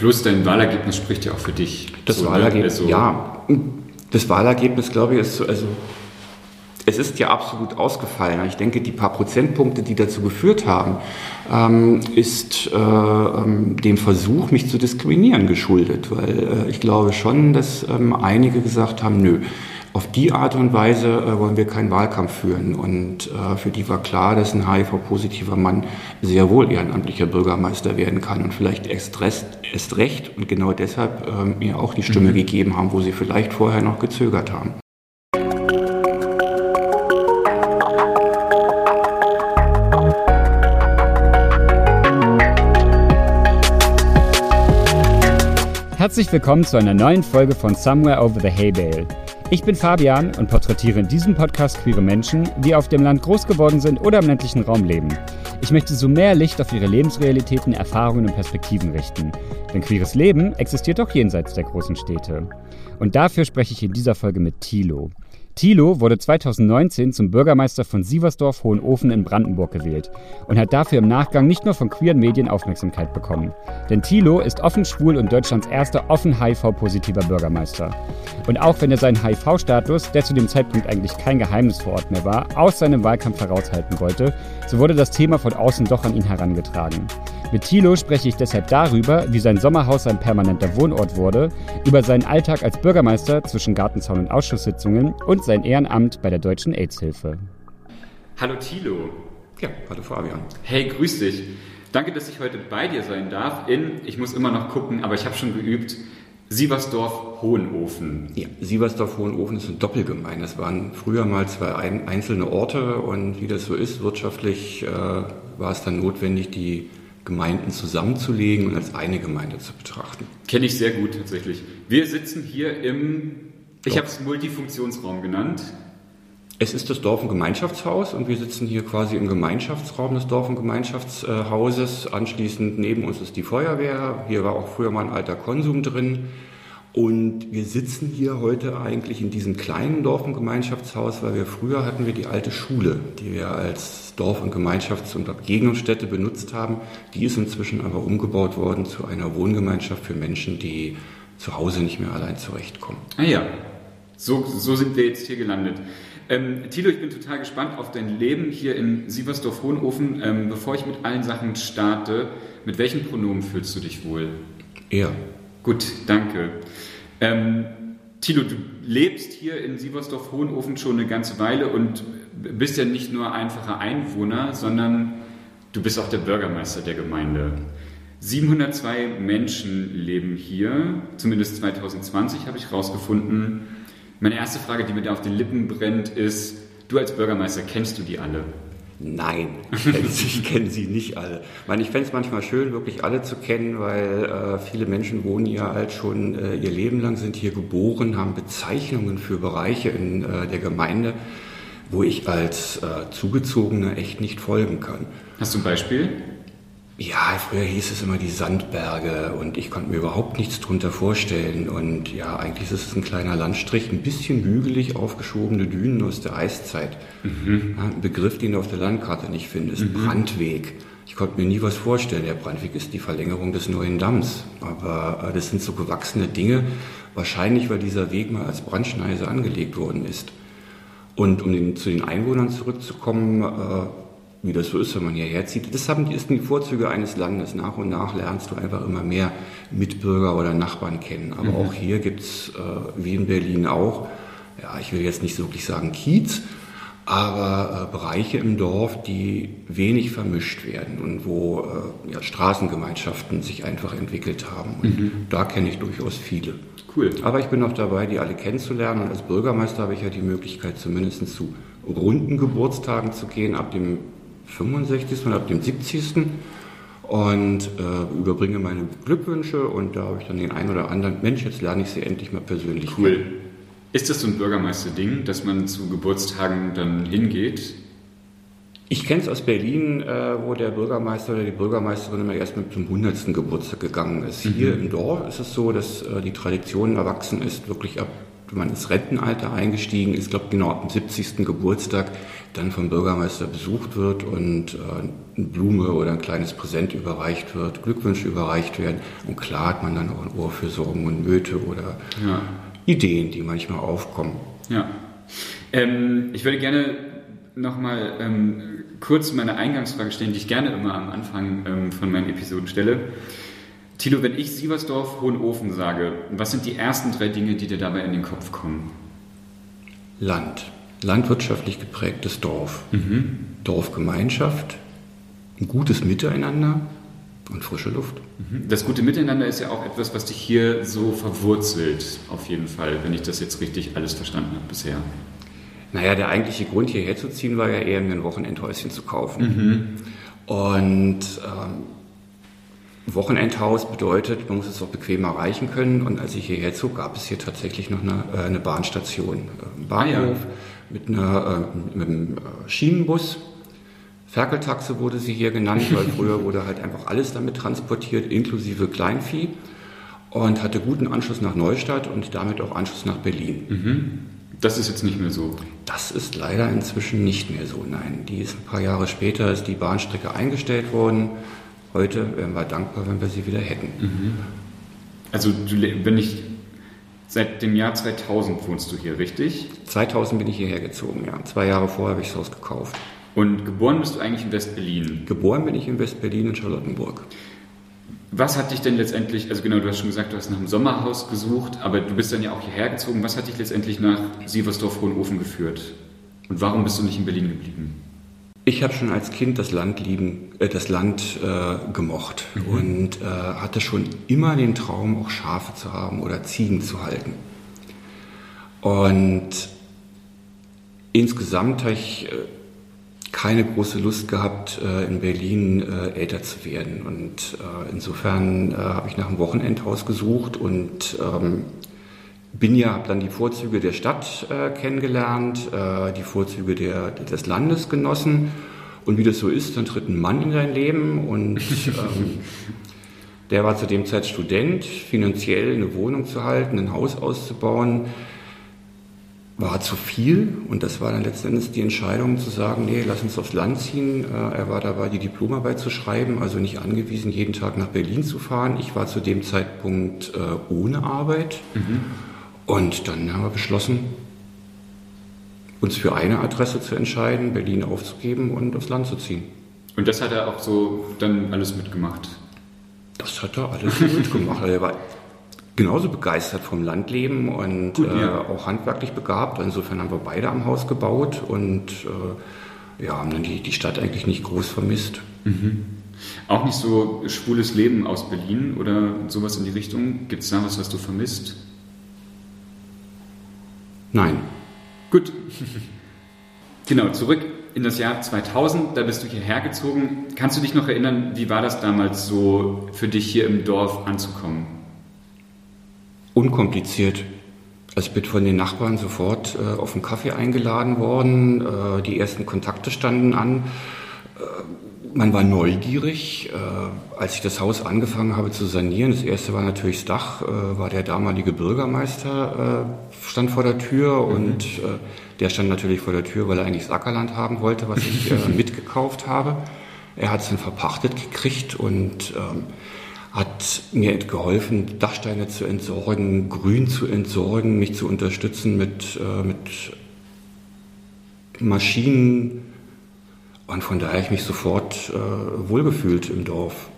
Plus dein Wahlergebnis spricht ja auch für dich. Das so, ne? Wahlergebnis, also ja. Das Wahlergebnis, glaube ich, ist also es ist ja absolut ausgefallen. Ich denke, die paar Prozentpunkte, die dazu geführt haben, ähm, ist äh, ähm, dem Versuch, mich zu diskriminieren, geschuldet. Weil äh, ich glaube schon, dass ähm, einige gesagt haben, nö, auf die Art und Weise äh, wollen wir keinen Wahlkampf führen. Und äh, für die war klar, dass ein HIV-positiver Mann sehr wohl ehrenamtlicher Bürgermeister werden kann und vielleicht erst, rest, erst recht und genau deshalb äh, mir auch die Stimme mhm. gegeben haben, wo sie vielleicht vorher noch gezögert haben. Herzlich willkommen zu einer neuen Folge von Somewhere Over the Hay Bale. Ich bin Fabian und porträtiere in diesem Podcast queere Menschen, die auf dem Land groß geworden sind oder im ländlichen Raum leben. Ich möchte so mehr Licht auf ihre Lebensrealitäten, Erfahrungen und Perspektiven richten. Denn queeres Leben existiert auch jenseits der großen Städte. Und dafür spreche ich in dieser Folge mit Thilo. Thilo wurde 2019 zum Bürgermeister von Sieversdorf-Hohenofen in Brandenburg gewählt und hat dafür im Nachgang nicht nur von queeren Medien Aufmerksamkeit bekommen. Denn Thilo ist offen schwul und Deutschlands erster offen HIV-positiver Bürgermeister. Und auch wenn er seinen HIV-Status, der zu dem Zeitpunkt eigentlich kein Geheimnis vor Ort mehr war, aus seinem Wahlkampf heraushalten wollte, so wurde das Thema von außen doch an ihn herangetragen. Mit Thilo spreche ich deshalb darüber, wie sein Sommerhaus sein permanenter Wohnort wurde, über seinen Alltag als Bürgermeister zwischen Gartenzaun und Ausschusssitzungen und sein Ehrenamt bei der Deutschen AIDS-Hilfe. Hallo Thilo. Ja, hallo Fabian. Hey, grüß dich. Danke, dass ich heute bei dir sein darf in, ich muss immer noch gucken, aber ich habe schon geübt, Sieversdorf-Hohenofen. Ja, Sieversdorf-Hohenofen ist eine Doppelgemeinde. Das waren früher mal zwei einzelne Orte und wie das so ist, wirtschaftlich äh, war es dann notwendig, die Gemeinden zusammenzulegen und als eine Gemeinde zu betrachten. Kenne ich sehr gut tatsächlich. Wir sitzen hier im, ich habe es Multifunktionsraum genannt. Es ist das Dorf- und Gemeinschaftshaus und wir sitzen hier quasi im Gemeinschaftsraum des Dorf- und Gemeinschaftshauses. Anschließend neben uns ist die Feuerwehr. Hier war auch früher mal ein alter Konsum drin. Und wir sitzen hier heute eigentlich in diesem kleinen Dorf- und Gemeinschaftshaus, weil wir früher hatten wir die alte Schule, die wir als Dorf- und Gemeinschafts- und Begegnungsstätte benutzt haben. Die ist inzwischen aber umgebaut worden zu einer Wohngemeinschaft für Menschen, die zu Hause nicht mehr allein zurechtkommen. Ah ja, so, so sind wir jetzt hier gelandet. Ähm, Tilo, ich bin total gespannt auf dein Leben hier in Sieversdorf-Hohenofen. Ähm, bevor ich mit allen Sachen starte, mit welchen Pronomen fühlst du dich wohl? Er. Gut, danke. Ähm, Tilo, du lebst hier in Sieversdorf-Hohenofen schon eine ganze Weile und bist ja nicht nur einfacher Einwohner, sondern du bist auch der Bürgermeister der Gemeinde. 702 Menschen leben hier, zumindest 2020 habe ich rausgefunden. Meine erste Frage, die mir da auf den Lippen brennt, ist, du als Bürgermeister, kennst du die alle? Nein, ich kenne sie, nicht alle. Ich, meine, ich fände es manchmal schön, wirklich alle zu kennen, weil äh, viele Menschen wohnen ja halt schon äh, ihr Leben lang, sind hier geboren, haben Bezeichnungen für Bereiche in äh, der Gemeinde, wo ich als äh, Zugezogener echt nicht folgen kann. Hast du ein Beispiel? Ja, früher hieß es immer die Sandberge und ich konnte mir überhaupt nichts drunter vorstellen. Und ja, eigentlich ist es ein kleiner Landstrich, ein bisschen hügelig aufgeschobene Dünen aus der Eiszeit. Mhm. Ja, ein Begriff, den du auf der Landkarte nicht findest. Mhm. Brandweg. Ich konnte mir nie was vorstellen. Der Brandweg ist die Verlängerung des neuen Damms. Aber äh, das sind so gewachsene Dinge. Wahrscheinlich, weil dieser Weg mal als Brandschneise angelegt worden ist. Und um den, zu den Einwohnern zurückzukommen, äh, wie das so ist, wenn man hierher zieht. Das sind die Vorzüge eines Landes. Nach und nach lernst du einfach immer mehr Mitbürger oder Nachbarn kennen. Aber mhm. auch hier gibt's äh, wie in Berlin auch, ja, ich will jetzt nicht so wirklich sagen Kiez, aber äh, Bereiche im Dorf, die wenig vermischt werden und wo äh, ja, Straßengemeinschaften sich einfach entwickelt haben. Und mhm. da kenne ich durchaus viele. Cool. Aber ich bin noch dabei, die alle kennenzulernen. Und als Bürgermeister habe ich ja die Möglichkeit, zumindest zu runden Geburtstagen zu gehen, ab dem 65. und ab dem 70. Und äh, überbringe meine Glückwünsche und da habe ich dann den einen oder anderen, Mensch, jetzt lerne ich sie endlich mal persönlich. Cool. Kennen. Ist das so ein Bürgermeister-Ding, dass man zu Geburtstagen dann hingeht? Ich kenne es aus Berlin, äh, wo der Bürgermeister oder die Bürgermeisterin immer erst mit zum 100. Geburtstag gegangen ist. Mhm. Hier im Dorf ist es so, dass äh, die Tradition erwachsen ist, wirklich ab, wenn man ins Rentenalter eingestiegen ist, glaube genau ab dem 70. Geburtstag dann vom Bürgermeister besucht wird und äh, eine Blume oder ein kleines Präsent überreicht wird, Glückwünsche überreicht werden. Und klar hat man dann auch ein Ohr für Sorgen und Nöte oder ja. Ideen, die manchmal aufkommen. Ja. Ähm, ich würde gerne nochmal ähm, kurz meine Eingangsfrage stellen, die ich gerne immer am Anfang ähm, von meinen Episoden stelle. Tilo, wenn ich Sieversdorf Hohenofen sage, was sind die ersten drei Dinge, die dir dabei in den Kopf kommen? Land. Landwirtschaftlich geprägtes Dorf. Mhm. Dorfgemeinschaft, ein gutes Miteinander und frische Luft. Mhm. Das gute Miteinander ist ja auch etwas, was dich hier so verwurzelt, auf jeden Fall, wenn ich das jetzt richtig alles verstanden habe bisher. Naja, der eigentliche Grund hierher zu ziehen war ja eher, mir ein Wochenendhäuschen zu kaufen. Mhm. Und ähm, Wochenendhaus bedeutet, man muss es auch bequem erreichen können. Und als ich hierher zog, gab es hier tatsächlich noch eine, äh, eine Bahnstation. Ein Bahnhof ah, ja. Mit, einer, äh, mit einem äh, Schienenbus. Ferkeltaxe wurde sie hier genannt, weil früher wurde halt einfach alles damit transportiert, inklusive Kleinvieh. Und hatte guten Anschluss nach Neustadt und damit auch Anschluss nach Berlin. Mhm. Das ist jetzt nicht mehr so. Das ist leider inzwischen nicht mehr so. Nein, die ist ein paar Jahre später ist die Bahnstrecke eingestellt worden. Heute wären wir dankbar, wenn wir sie wieder hätten. Mhm. Also wenn ich seit dem Jahr 2000 wohnst du hier, richtig? 2000 bin ich hierher gezogen, ja. Zwei Jahre vorher habe ich das Haus gekauft. Und geboren bist du eigentlich in West-Berlin? Geboren bin ich in West-Berlin in Charlottenburg. Was hat dich denn letztendlich, also genau, du hast schon gesagt, du hast nach einem Sommerhaus gesucht, aber du bist dann ja auch hierher gezogen. Was hat dich letztendlich nach Sieversdorf-Hohenofen geführt? Und warum bist du nicht in Berlin geblieben? Ich habe schon als Kind das Land lieben, äh, das Land äh, gemocht mhm. und äh, hatte schon immer den Traum, auch Schafe zu haben oder Ziegen zu halten. Und insgesamt habe ich äh, keine große Lust gehabt, äh, in Berlin äh, älter zu werden. Und insofern habe ich nach einem Wochenendhaus gesucht und ähm, bin ja, habe dann die Vorzüge der Stadt äh, kennengelernt, äh, die Vorzüge der, des Landes genossen. Und wie das so ist, dann tritt ein Mann in dein Leben und ähm, der war zu dem Zeit Student, finanziell eine Wohnung zu halten, ein Haus auszubauen, war zu viel. Und das war dann letztendlich die Entscheidung zu sagen, nee, lass uns aufs Land ziehen. Äh, er war dabei, die Diplomarbeit zu schreiben, also nicht angewiesen, jeden Tag nach Berlin zu fahren. Ich war zu dem Zeitpunkt äh, ohne Arbeit. Mhm und dann haben wir beschlossen, uns für eine Adresse zu entscheiden, Berlin aufzugeben und aufs Land zu ziehen. Und das hat er auch so dann alles mitgemacht? Das hat er alles mitgemacht. er war genauso begeistert vom Landleben und Gut, ja. äh, auch handwerklich begabt. Insofern haben wir beide am Haus gebaut und äh, ja, haben dann die, die Stadt eigentlich nicht groß vermisst. Mhm. Auch nicht so schwules Leben aus Berlin oder sowas in die Richtung? Gibt es da was, was du vermisst? Nein. Gut. genau, zurück in das Jahr 2000, da bist du hierher gezogen. Kannst du dich noch erinnern, wie war das damals so für dich hier im Dorf anzukommen? Unkompliziert. Also ich bin von den Nachbarn sofort äh, auf einen Kaffee eingeladen worden. Äh, die ersten Kontakte standen an. Äh, man war neugierig. Äh, als ich das Haus angefangen habe zu sanieren, das erste war natürlich das Dach, äh, war der damalige Bürgermeister äh, stand vor der Tür mhm. und der stand natürlich vor der Tür, weil er eigentlich das Ackerland haben wollte, was ich mitgekauft habe. Er hat es dann verpachtet gekriegt und ähm, hat mir geholfen, Dachsteine zu entsorgen, Grün zu entsorgen, mich zu unterstützen mit, mit Maschinen, und von daher habe ich mich sofort äh, wohlgefühlt im Dorf.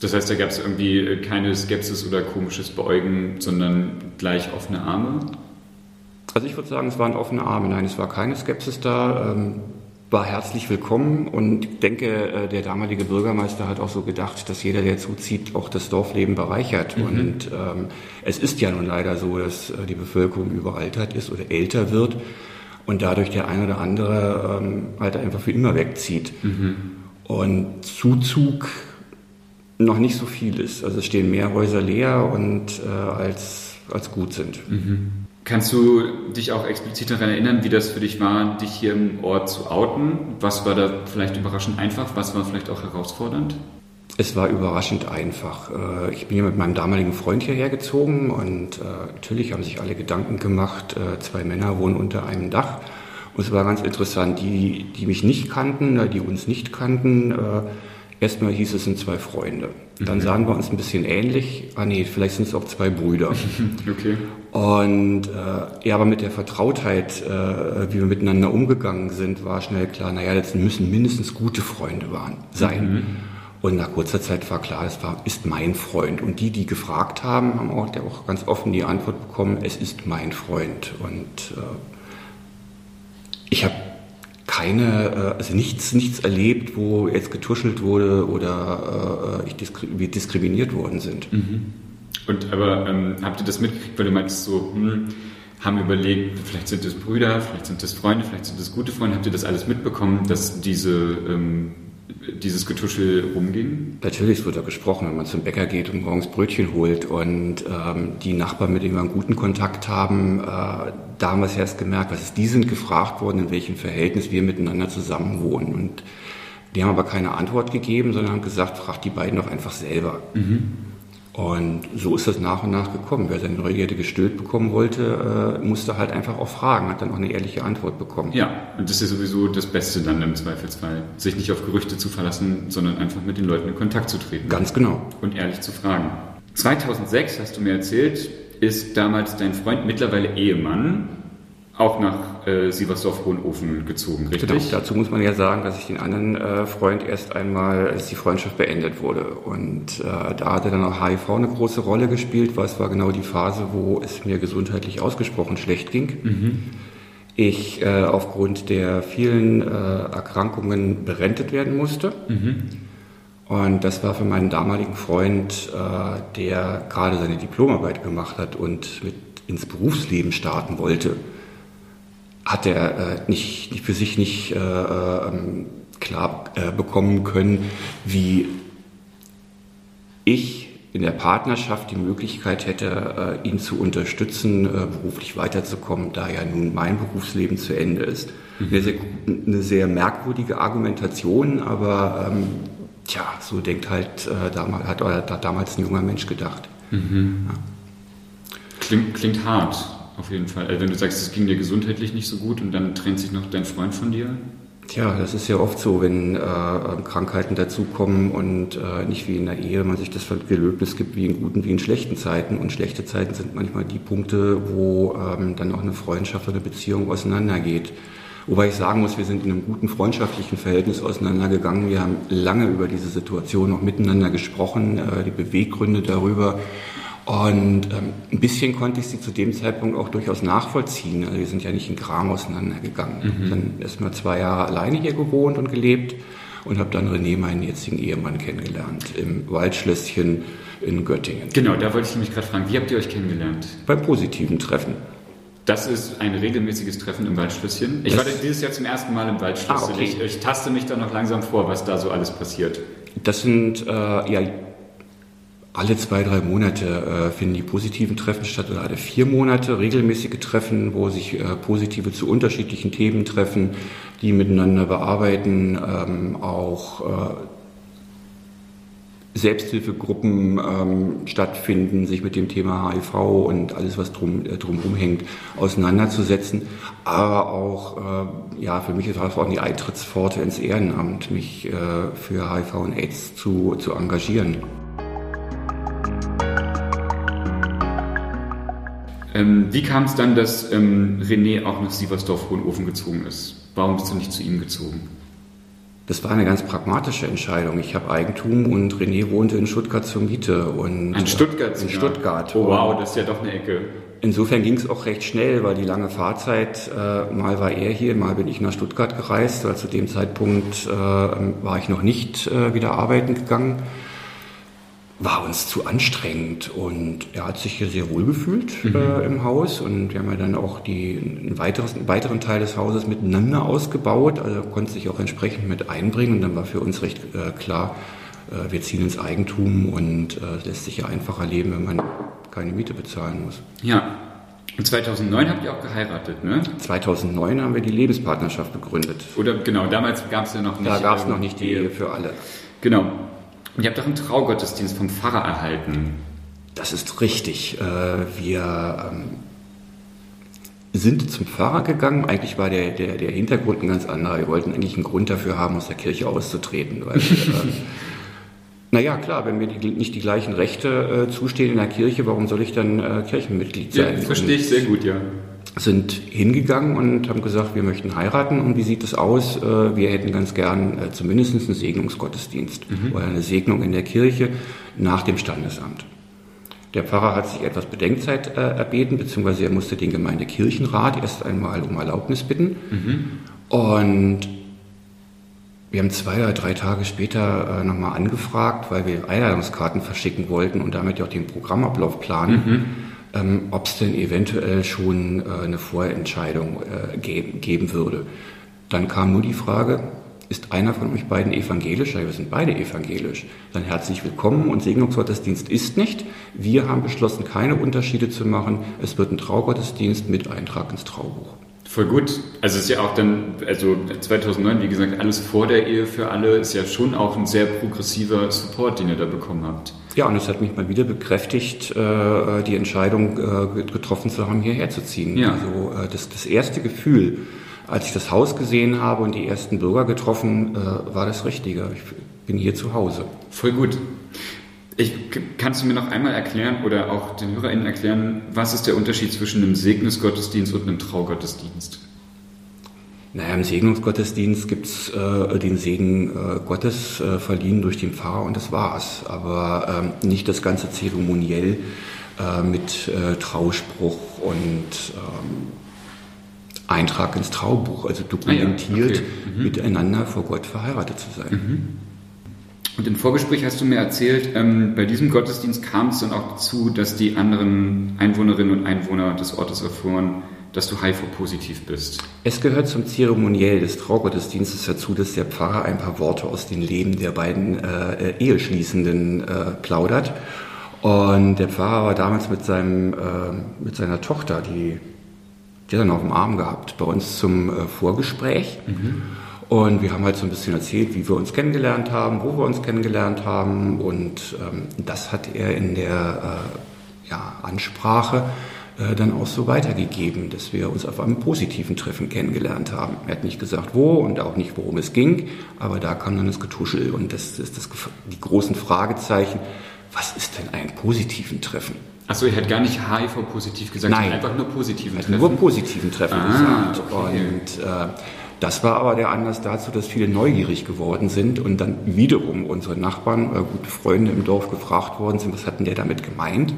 Das heißt, da gab es irgendwie äh, keine Skepsis oder komisches Beäugen, sondern gleich offene Arme? Also ich würde sagen, es waren offene Arme. Nein, es war keine Skepsis da. Ähm, war herzlich willkommen und ich denke, äh, der damalige Bürgermeister hat auch so gedacht, dass jeder, der zuzieht, auch das Dorfleben bereichert. Mhm. Und ähm, es ist ja nun leider so, dass äh, die Bevölkerung überaltert ist oder älter wird und dadurch der eine oder andere ähm, halt einfach für immer wegzieht. Mhm. Und Zuzug noch nicht so viel ist. Also es stehen mehr Häuser leer und äh, als, als gut sind. Mhm. Kannst du dich auch explizit daran erinnern, wie das für dich war, dich hier im Ort zu outen? Was war da vielleicht überraschend einfach? Was war vielleicht auch herausfordernd? Es war überraschend einfach. Äh, ich bin ja mit meinem damaligen Freund hierher gezogen und äh, natürlich haben sich alle Gedanken gemacht, äh, zwei Männer wohnen unter einem Dach Und es war ganz interessant, die, die mich nicht kannten, die uns nicht kannten, erstmal hieß es sind zwei Freunde. Dann mhm. sahen wir uns ein bisschen ähnlich. Ah nee, vielleicht sind es auch zwei Brüder. okay. Und äh, ja, aber mit der Vertrautheit, äh, wie wir miteinander umgegangen sind, war schnell klar, naja, das müssen mindestens gute Freunde waren, sein. Mhm. Und nach kurzer Zeit war klar, es war, ist mein Freund. Und die, die gefragt haben, haben auch, auch ganz offen die Antwort bekommen, es ist mein Freund. Und äh, ich habe keine, äh, also nichts, nichts erlebt, wo jetzt getuschelt wurde oder äh, ich diskri wir diskriminiert worden sind. Mhm. Und aber ähm, habt ihr das mitgekriegt, weil du meinst so, hm, haben überlegt, vielleicht sind das Brüder, vielleicht sind das Freunde, vielleicht sind das gute Freunde. Habt ihr das alles mitbekommen, dass diese ähm, dieses Getuschel rumging? Natürlich wird da gesprochen, wenn man zum Bäcker geht und morgens Brötchen holt und ähm, die Nachbarn, mit denen wir einen guten Kontakt haben, äh, da haben wir es erst gemerkt, was ist, die sind gefragt worden, in welchem Verhältnis wir miteinander zusammenwohnen und die haben aber keine Antwort gegeben, sondern haben gesagt, fragt die beiden doch einfach selber. Mhm. Und so ist das nach und nach gekommen. Wer seine Neugierde gestillt bekommen wollte, äh, musste halt einfach auch fragen, hat dann auch eine ehrliche Antwort bekommen. Ja, und das ist sowieso das Beste dann im Zweifelsfall, sich nicht auf Gerüchte zu verlassen, sondern einfach mit den Leuten in Kontakt zu treten. Ganz genau. Und ehrlich zu fragen. 2006, hast du mir erzählt, ist damals dein Freund, mittlerweile Ehemann, auch nach äh, Sieversdorf-Hohenofen gezogen, richtig? Genau. Dazu muss man ja sagen, dass ich den anderen äh, Freund erst einmal, als die Freundschaft beendet wurde. Und äh, da hatte dann auch HIV eine große Rolle gespielt, weil es war genau die Phase, wo es mir gesundheitlich ausgesprochen schlecht ging. Mhm. Ich äh, aufgrund der vielen äh, Erkrankungen berentet werden musste. Mhm. Und das war für meinen damaligen Freund, äh, der gerade seine Diplomarbeit gemacht hat und mit ins Berufsleben starten wollte, hat er äh, nicht, nicht für sich nicht äh, ähm, klar äh, bekommen können, wie ich in der Partnerschaft die Möglichkeit hätte, ihn zu unterstützen, beruflich weiterzukommen, da ja nun mein Berufsleben zu Ende ist. Mhm. Eine, sehr, eine, sehr, merkwürdige Argumentation, aber ähm, tja, so denkt halt äh, damals, hat, hat damals ein junger Mensch gedacht. Mhm. Ja. Klingt, klingt hart. Auf jeden Fall. Also wenn du sagst, es ging dir gesundheitlich nicht so gut und dann trennt sich noch dein Freund von dir? Tja, das ist ja oft so, wenn äh, Krankheiten dazukommen und äh, nicht wie in der Ehe man sich das Gelöbnis gibt, wie in guten wie in schlechten Zeiten. Und schlechte Zeiten sind manchmal die Punkte, wo ähm, dann auch eine Freundschaft oder eine Beziehung auseinandergeht. Wobei ich sagen muss, wir sind in einem guten freundschaftlichen Verhältnis auseinandergegangen. Wir haben lange über diese Situation noch miteinander gesprochen, äh, die Beweggründe darüber. Und ähm, ein bisschen konnte ich sie zu dem Zeitpunkt auch durchaus nachvollziehen. Also wir sind ja nicht in Kram auseinandergegangen. Mhm. Dann erst mal zwei Jahre alleine hier gewohnt und gelebt und habe dann René, meinen jetzigen Ehemann, kennengelernt im Waldschlösschen in Göttingen. Genau, da wollte ich mich gerade fragen, wie habt ihr euch kennengelernt? Beim positiven Treffen. Das ist ein regelmäßiges Treffen im Waldschlösschen. Ich das war dieses Jahr zum ersten Mal im Waldschlösschen. Ah, okay. ich, ich, taste mich da noch langsam vor, was da so alles passiert. Das sind äh, ja alle zwei, drei Monate äh, finden die positiven Treffen statt oder alle vier Monate regelmäßige Treffen, wo sich äh, Positive zu unterschiedlichen Themen treffen, die miteinander bearbeiten, ähm, auch äh, Selbsthilfegruppen ähm, stattfinden, sich mit dem Thema HIV und alles, was drum, äh, drumherum hängt, auseinanderzusetzen. Aber auch, äh, ja, für mich ist das auch die Eintrittspforte ins Ehrenamt, mich äh, für HIV und AIDS zu, zu engagieren. Ähm, wie kam es dann, dass ähm, René auch nach Sieversdorf-Hohenofen gezogen ist? Warum bist du nicht zu ihm gezogen? Das war eine ganz pragmatische Entscheidung. Ich habe Eigentum und René wohnte in Stuttgart zur Miete. Und, in Stuttgart? In Stuttgart. Oh wow, das ist ja doch eine Ecke. Insofern ging es auch recht schnell, weil die lange Fahrzeit, äh, mal war er hier, mal bin ich nach Stuttgart gereist, weil zu dem Zeitpunkt äh, war ich noch nicht äh, wieder arbeiten gegangen war uns zu anstrengend und er hat sich hier sehr wohl gefühlt mhm. äh, im Haus und wir haben ja dann auch die, einen, weiteres, einen weiteren Teil des Hauses miteinander ausgebaut, also konnte sich auch entsprechend mit einbringen und dann war für uns recht äh, klar, äh, wir ziehen ins Eigentum und äh, lässt sich ja einfacher leben, wenn man keine Miete bezahlen muss. Ja. Und 2009 habt ihr auch geheiratet, ne? 2009 haben wir die Lebenspartnerschaft begründet. Oder genau, damals gab es ja noch nicht. Da gab es noch nicht die Ehe für alle. Genau. Und ihr habt doch einen Traugottesdienst vom Pfarrer erhalten. Das ist richtig. Äh, wir ähm, sind zum Pfarrer gegangen. Eigentlich war der, der, der Hintergrund ein ganz anderer. Wir wollten eigentlich einen Grund dafür haben, aus der Kirche auszutreten. Weil, äh, naja, klar, wenn mir die, nicht die gleichen Rechte äh, zustehen in der Kirche, warum soll ich dann äh, Kirchenmitglied sein? Ja, verstehe ich sehr gut, ja. Sind hingegangen und haben gesagt, wir möchten heiraten und wie sieht es aus? Äh, wir hätten ganz gern äh, zumindest einen Segnungsgottesdienst mhm. oder eine Segnung in der Kirche nach dem Standesamt. Der Pfarrer hat sich etwas Bedenkzeit äh, erbeten, beziehungsweise er musste den Gemeindekirchenrat erst einmal um Erlaubnis bitten. Mhm. Und wir haben zwei oder drei Tage später äh, nochmal angefragt, weil wir Einladungskarten verschicken wollten und damit ja auch den Programmablauf planen, mhm. Ähm, ob es denn eventuell schon äh, eine Vorentscheidung äh, geben, geben würde. Dann kam nur die Frage, ist einer von euch beiden evangelisch? Ja, wir sind beide evangelisch. Dann herzlich willkommen und Segnungsgottesdienst ist nicht. Wir haben beschlossen, keine Unterschiede zu machen. Es wird ein Traugottesdienst mit Eintrag ins Traubuch. Voll gut. Also es ist ja auch dann, also 2009, wie gesagt, alles vor der Ehe für alle, ist ja schon auch ein sehr progressiver Support, den ihr da bekommen habt. Ja, und es hat mich mal wieder bekräftigt, äh, die Entscheidung äh, getroffen zu haben, hierher zu ziehen. Ja. Also äh, das, das erste Gefühl, als ich das Haus gesehen habe und die ersten Bürger getroffen, war das Richtige. Ich bin hier zu Hause. Voll gut. Ich, kannst du mir noch einmal erklären oder auch den HörerInnen erklären, was ist der Unterschied zwischen einem Segnungsgottesdienst und einem Traugottesdienst? Naja, im Segnungsgottesdienst gibt es äh, den Segen äh, Gottes äh, verliehen durch den Pfarrer und das war's. Aber ähm, nicht das ganze Zeremoniell äh, mit äh, Trauspruch und ähm, Eintrag ins Traubuch, also dokumentiert, ah ja, okay. mhm. miteinander vor Gott verheiratet zu sein. Mhm. Und im Vorgespräch hast du mir erzählt, ähm, bei diesem Gottesdienst kam es dann auch dazu, dass die anderen Einwohnerinnen und Einwohner des Ortes erfuhren, dass du HIV-positiv bist. Es gehört zum Zeremoniell des Traugottesdienstes dazu, dass der Pfarrer ein paar Worte aus dem Leben der beiden äh, Eheschließenden äh, plaudert. Und der Pfarrer war damals mit, seinem, äh, mit seiner Tochter, die die hat er noch auf dem Arm gehabt, bei uns zum äh, Vorgespräch. Mhm. Und wir haben halt so ein bisschen erzählt, wie wir uns kennengelernt haben, wo wir uns kennengelernt haben. Und ähm, das hat er in der äh, ja, Ansprache äh, dann auch so weitergegeben, dass wir uns auf einem positiven Treffen kennengelernt haben. Er hat nicht gesagt, wo und auch nicht, worum es ging, aber da kam dann das Getuschel und das ist das, die großen Fragezeichen. Was ist denn ein positiven Treffen? Achso, er hat gar nicht HIV-positiv gesagt, Nein, einfach nur positiven Treffen. Nur positiven Treffen ah, gesagt. Okay. Und äh, das war aber der Anlass dazu, dass viele neugierig geworden sind und dann wiederum unsere Nachbarn oder gute Freunde im Dorf gefragt worden sind, was hatten der damit gemeint?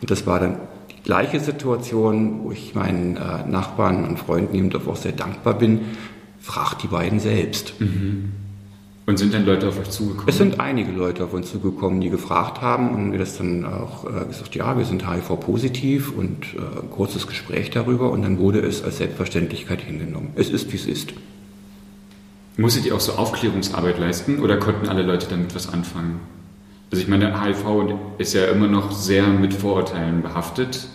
Und das war dann die gleiche Situation, wo ich meinen äh, Nachbarn und Freunden im Dorf auch sehr dankbar bin, fragt die beiden selbst. Mhm. Und sind dann Leute auf euch zugekommen? Es sind einige Leute auf uns zugekommen, die gefragt haben und wir das dann auch äh, gesagt, ja, wir sind HIV-positiv und äh, ein kurzes Gespräch darüber und dann wurde es als Selbstverständlichkeit hingenommen. Es ist, wie es ist. Musstet ihr auch so Aufklärungsarbeit leisten oder konnten alle Leute damit was anfangen? Also ich meine, HIV ist ja immer noch sehr mit Vorurteilen behaftet.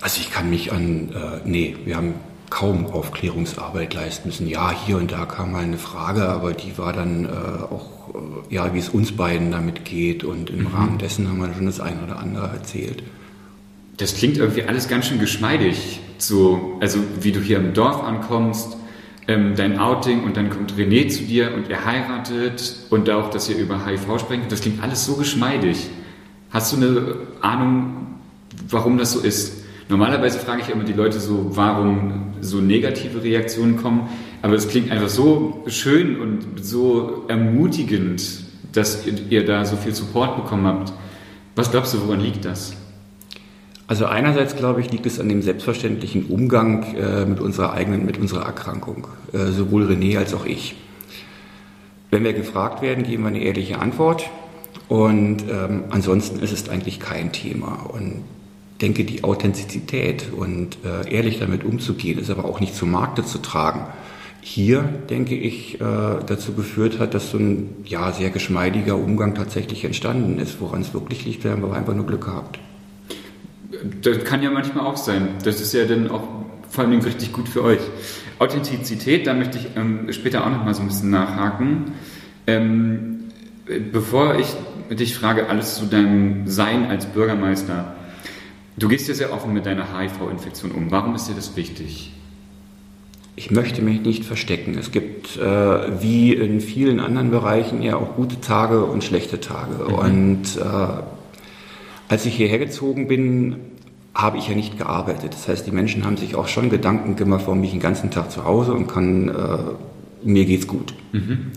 Also ich kann mich an, äh, nee, wir haben kaum Aufklärungsarbeit leisten müssen. Ja, hier und da kam mal eine Frage, aber die war dann äh, auch, äh, ja, wie es uns beiden damit geht. Und im mhm. Rahmen dessen haben wir schon das eine oder andere erzählt. Das klingt irgendwie alles ganz schön geschmeidig. So, also wie du hier im Dorf ankommst, ähm, dein Outing und dann kommt René zu dir und ihr heiratet und auch, dass ihr über HIV sprecht. Das klingt alles so geschmeidig. Hast du eine Ahnung, warum das so ist? Normalerweise frage ich immer die Leute so, warum so negative Reaktionen kommen. Aber es klingt einfach so schön und so ermutigend, dass ihr, ihr da so viel Support bekommen habt. Was glaubst du, woran liegt das? Also einerseits glaube ich, liegt es an dem selbstverständlichen Umgang äh, mit unserer eigenen, mit unserer Erkrankung. Äh, sowohl René als auch ich. Wenn wir gefragt werden, geben wir eine ehrliche Antwort. Und ähm, ansonsten ist es eigentlich kein Thema. Und denke, die Authentizität und äh, ehrlich damit umzugehen, ist aber auch nicht zum Markte zu tragen. Hier, denke ich, äh, dazu geführt hat, dass so ein ja, sehr geschmeidiger Umgang tatsächlich entstanden ist. Woran es wirklich liegt, wir haben aber einfach nur Glück gehabt. Das kann ja manchmal auch sein. Das ist ja dann auch vor allem richtig gut für euch. Authentizität, da möchte ich ähm, später auch noch mal so ein bisschen nachhaken. Ähm, bevor ich dich frage, alles zu deinem Sein als Bürgermeister, Du gehst ja sehr offen mit deiner HIV-Infektion um. Warum ist dir das wichtig? ich möchte mich nicht verstecken. Es gibt äh, wie in vielen anderen Bereichen ja auch gute Tage und schlechte Tage. Mhm. Und äh, als ich hierher gezogen bin, habe ich ja nicht gearbeitet. Das heißt, die Menschen haben sich auch schon Gedanken gemacht, warum bin ich den ganzen Tag zu Hause und kann, äh, mir geht's gut. Mhm.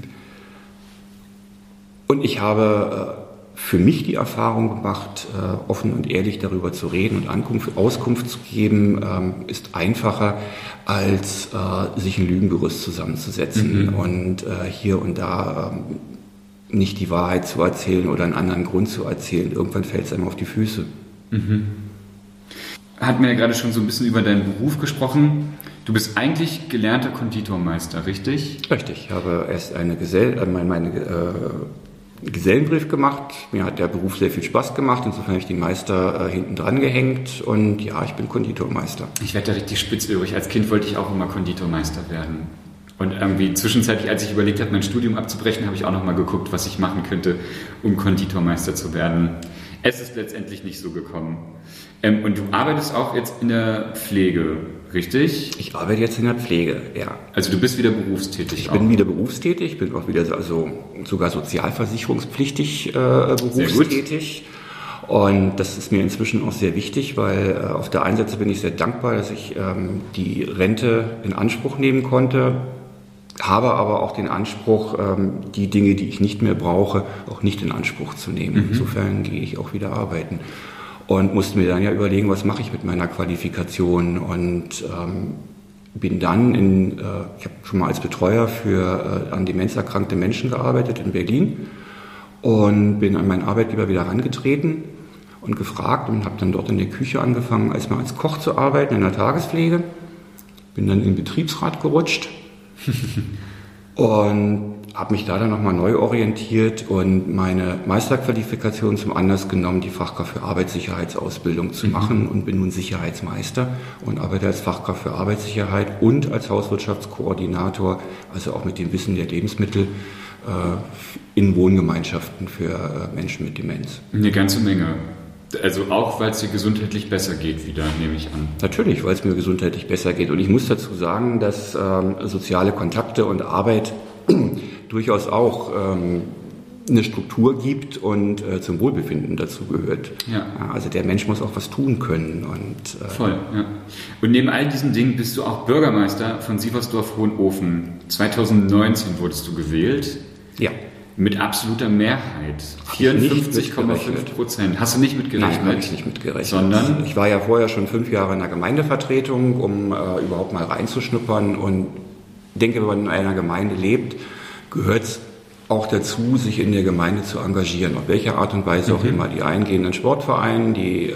Und ich habe äh, für mich die Erfahrung gemacht, äh, offen und ehrlich darüber zu reden und Ankunft, Auskunft zu geben, ähm, ist einfacher, als äh, sich ein Lügengerüst zusammenzusetzen mhm. und äh, hier und da ähm, nicht die Wahrheit zu erzählen oder einen anderen Grund zu erzählen. Irgendwann fällt es einem auf die Füße. Mhm. Hat mir ja gerade schon so ein bisschen über deinen Beruf gesprochen. Du bist eigentlich gelernter Konditormeister, richtig? Richtig. Ich habe erst eine Gesell meine, meine äh, Gesellenbrief gemacht. Mir hat der Beruf sehr viel Spaß gemacht. Insofern habe ich den Meister äh, hinten dran gehängt. Und ja, ich bin Konditormeister. Ich werde da richtig spitzörig. Als Kind wollte ich auch immer Konditormeister werden. Und irgendwie zwischenzeitlich, als ich überlegt habe, mein Studium abzubrechen, habe ich auch noch mal geguckt, was ich machen könnte, um Konditormeister zu werden. Es ist letztendlich nicht so gekommen. Ähm, und du arbeitest auch jetzt in der Pflege, richtig? Ich arbeite jetzt in der Pflege, ja. Also du bist wieder berufstätig? Ich auch. bin wieder berufstätig, bin auch wieder also sogar sozialversicherungspflichtig äh, berufstätig. Und das ist mir inzwischen auch sehr wichtig, weil äh, auf der einen Seite bin ich sehr dankbar, dass ich ähm, die Rente in Anspruch nehmen konnte, habe aber auch den Anspruch, ähm, die Dinge, die ich nicht mehr brauche, auch nicht in Anspruch zu nehmen. Mhm. Insofern gehe ich auch wieder arbeiten und musste mir dann ja überlegen, was mache ich mit meiner Qualifikation und ähm, bin dann in, äh, ich habe schon mal als Betreuer für äh, an Demenz erkrankte Menschen gearbeitet in Berlin und bin an meinen Arbeitgeber wieder herangetreten und gefragt und habe dann dort in der Küche angefangen, erstmal als Koch zu arbeiten in der Tagespflege. Bin dann in den Betriebsrat gerutscht und habe mich da dann nochmal neu orientiert und meine Meisterqualifikation zum Anlass genommen, die Fachkraft für Arbeitssicherheitsausbildung zu mhm. machen und bin nun Sicherheitsmeister und arbeite als Fachkraft für Arbeitssicherheit und als Hauswirtschaftskoordinator, also auch mit dem Wissen der Lebensmittel äh, in Wohngemeinschaften für äh, Menschen mit Demenz. Eine ganze Menge. Also auch, weil es dir gesundheitlich besser geht wieder, nehme ich an. Natürlich, weil es mir gesundheitlich besser geht. Und ich muss dazu sagen, dass ähm, soziale Kontakte und Arbeit durchaus auch ähm, eine Struktur gibt und äh, zum Wohlbefinden dazu gehört. Ja. Also der Mensch muss auch was tun können. Und, äh, Voll, ja. Und neben all diesen Dingen bist du auch Bürgermeister von Sieversdorf-Hohenofen. 2019 wurdest du gewählt. Ja. Mit absoluter Mehrheit. 54,5 Prozent. Hast du nicht mitgerechnet? Nein, habe ich nicht mitgerechnet. Sondern? Ich war ja vorher schon fünf Jahre in der Gemeindevertretung, um äh, überhaupt mal reinzuschnuppern und denke, wenn man in einer Gemeinde lebt, gehört es auch dazu, sich in der Gemeinde zu engagieren. Auf welche Art und Weise auch mhm. immer. Die einen gehen in Sportvereinen, die äh,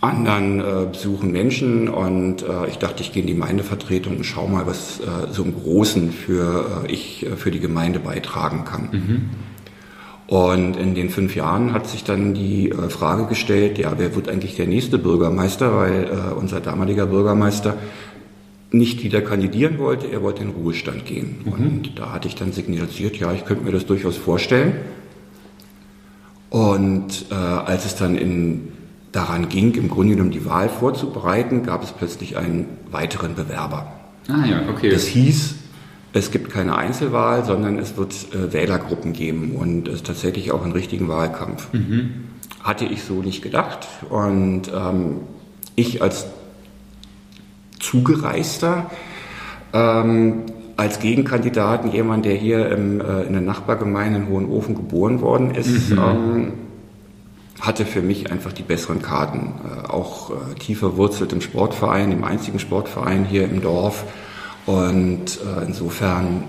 anderen äh, besuchen Menschen und äh, ich dachte, ich gehe in die Gemeindevertretung und schau mal, was äh, so im Großen für äh, ich äh, für die Gemeinde beitragen kann. Mhm. Und in den fünf Jahren hat sich dann die äh, Frage gestellt, ja, wer wird eigentlich der nächste Bürgermeister, weil äh, unser damaliger Bürgermeister nicht wieder kandidieren wollte, er wollte in den Ruhestand gehen. Mhm. Und da hatte ich dann signalisiert, ja, ich könnte mir das durchaus vorstellen. Und äh, als es dann in, daran ging, im Grunde genommen die Wahl vorzubereiten, gab es plötzlich einen weiteren Bewerber. Ah ja, okay. Das hieß, es gibt keine Einzelwahl, sondern es wird äh, Wählergruppen geben und es ist tatsächlich auch einen richtigen Wahlkampf. Mhm. Hatte ich so nicht gedacht. Und ähm, ich als Zugereister. Ähm, als Gegenkandidaten jemand, der hier im, äh, in der Nachbargemeinde in Hohenofen geboren worden ist, mhm. ähm, hatte für mich einfach die besseren Karten. Äh, auch äh, tiefer wurzelt im Sportverein, im einzigen Sportverein hier im Dorf. Und äh, insofern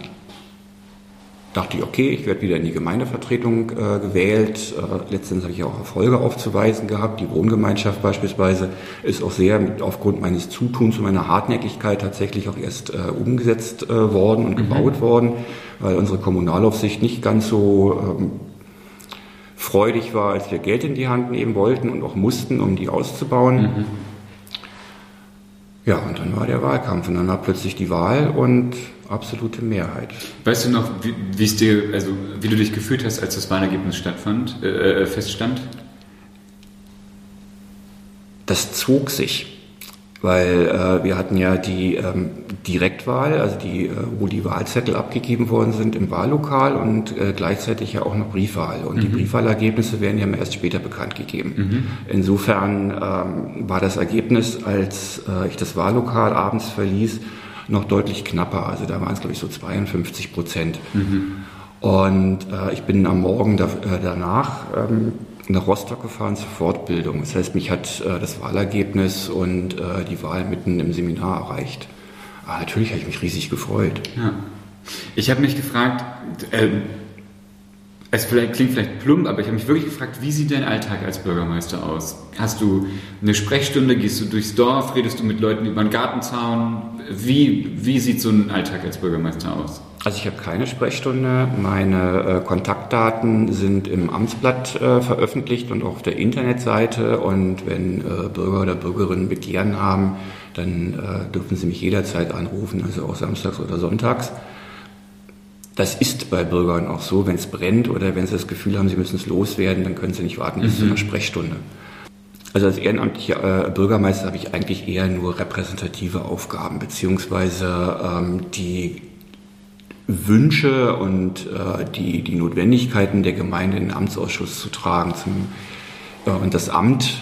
dachte ich, okay, ich werde wieder in die Gemeindevertretung äh, gewählt. Äh, letztendlich habe ich auch Erfolge aufzuweisen gehabt. Die Wohngemeinschaft beispielsweise ist auch sehr mit, aufgrund meines Zutuns und meiner Hartnäckigkeit tatsächlich auch erst äh, umgesetzt äh, worden und mhm. gebaut worden, weil unsere Kommunalaufsicht nicht ganz so ähm, freudig war, als wir Geld in die Hand nehmen wollten und auch mussten, um die auszubauen. Mhm. Ja, und dann war der Wahlkampf und dann war plötzlich die Wahl und absolute Mehrheit. Weißt du noch, wie, dir, also wie du dich gefühlt hast, als das Wahlergebnis stattfand, äh, äh, feststand? Das zog sich. weil äh, wir hatten ja die ähm, Direktwahl, also die, äh, wo die Wahlzettel abgegeben worden sind im Wahllokal und äh, gleichzeitig ja auch noch Briefwahl. Und mhm. die Briefwahlergebnisse werden ja erst später bekannt gegeben. Mhm. Insofern ähm, war das Ergebnis, als äh, ich das Wahllokal abends verließ, noch deutlich knapper. Also da waren es, glaube ich, so 52 Prozent. Mhm. Und äh, ich bin am Morgen da, äh, danach ähm, nach Rostock gefahren zur Fortbildung. Das heißt, mich hat äh, das Wahlergebnis und äh, die Wahl mitten im Seminar erreicht. Aber natürlich habe ich mich riesig gefreut. Ja. Ich habe mich gefragt, äh, es vielleicht, klingt vielleicht plump, aber ich habe mich wirklich gefragt, wie sieht dein Alltag als Bürgermeister aus? Hast du eine Sprechstunde, gehst du durchs Dorf, redest du mit Leuten über den Gartenzaun? Wie, wie sieht so ein Alltag als Bürgermeister aus? Also ich habe keine Sprechstunde. Meine äh, Kontaktdaten sind im Amtsblatt äh, veröffentlicht und auch auf der Internetseite. Und wenn äh, Bürger oder Bürgerinnen Begehren haben, dann äh, dürfen sie mich jederzeit anrufen, also auch samstags oder sonntags. Das ist bei Bürgern auch so, wenn es brennt oder wenn sie das Gefühl haben, sie müssen es loswerden, dann können sie nicht warten bis mhm. zu einer Sprechstunde. Also als ehrenamtlicher äh, Bürgermeister habe ich eigentlich eher nur repräsentative Aufgaben, beziehungsweise ähm, die Wünsche und äh, die, die Notwendigkeiten der Gemeinde in den Amtsausschuss zu tragen. Zum, äh, und das Amt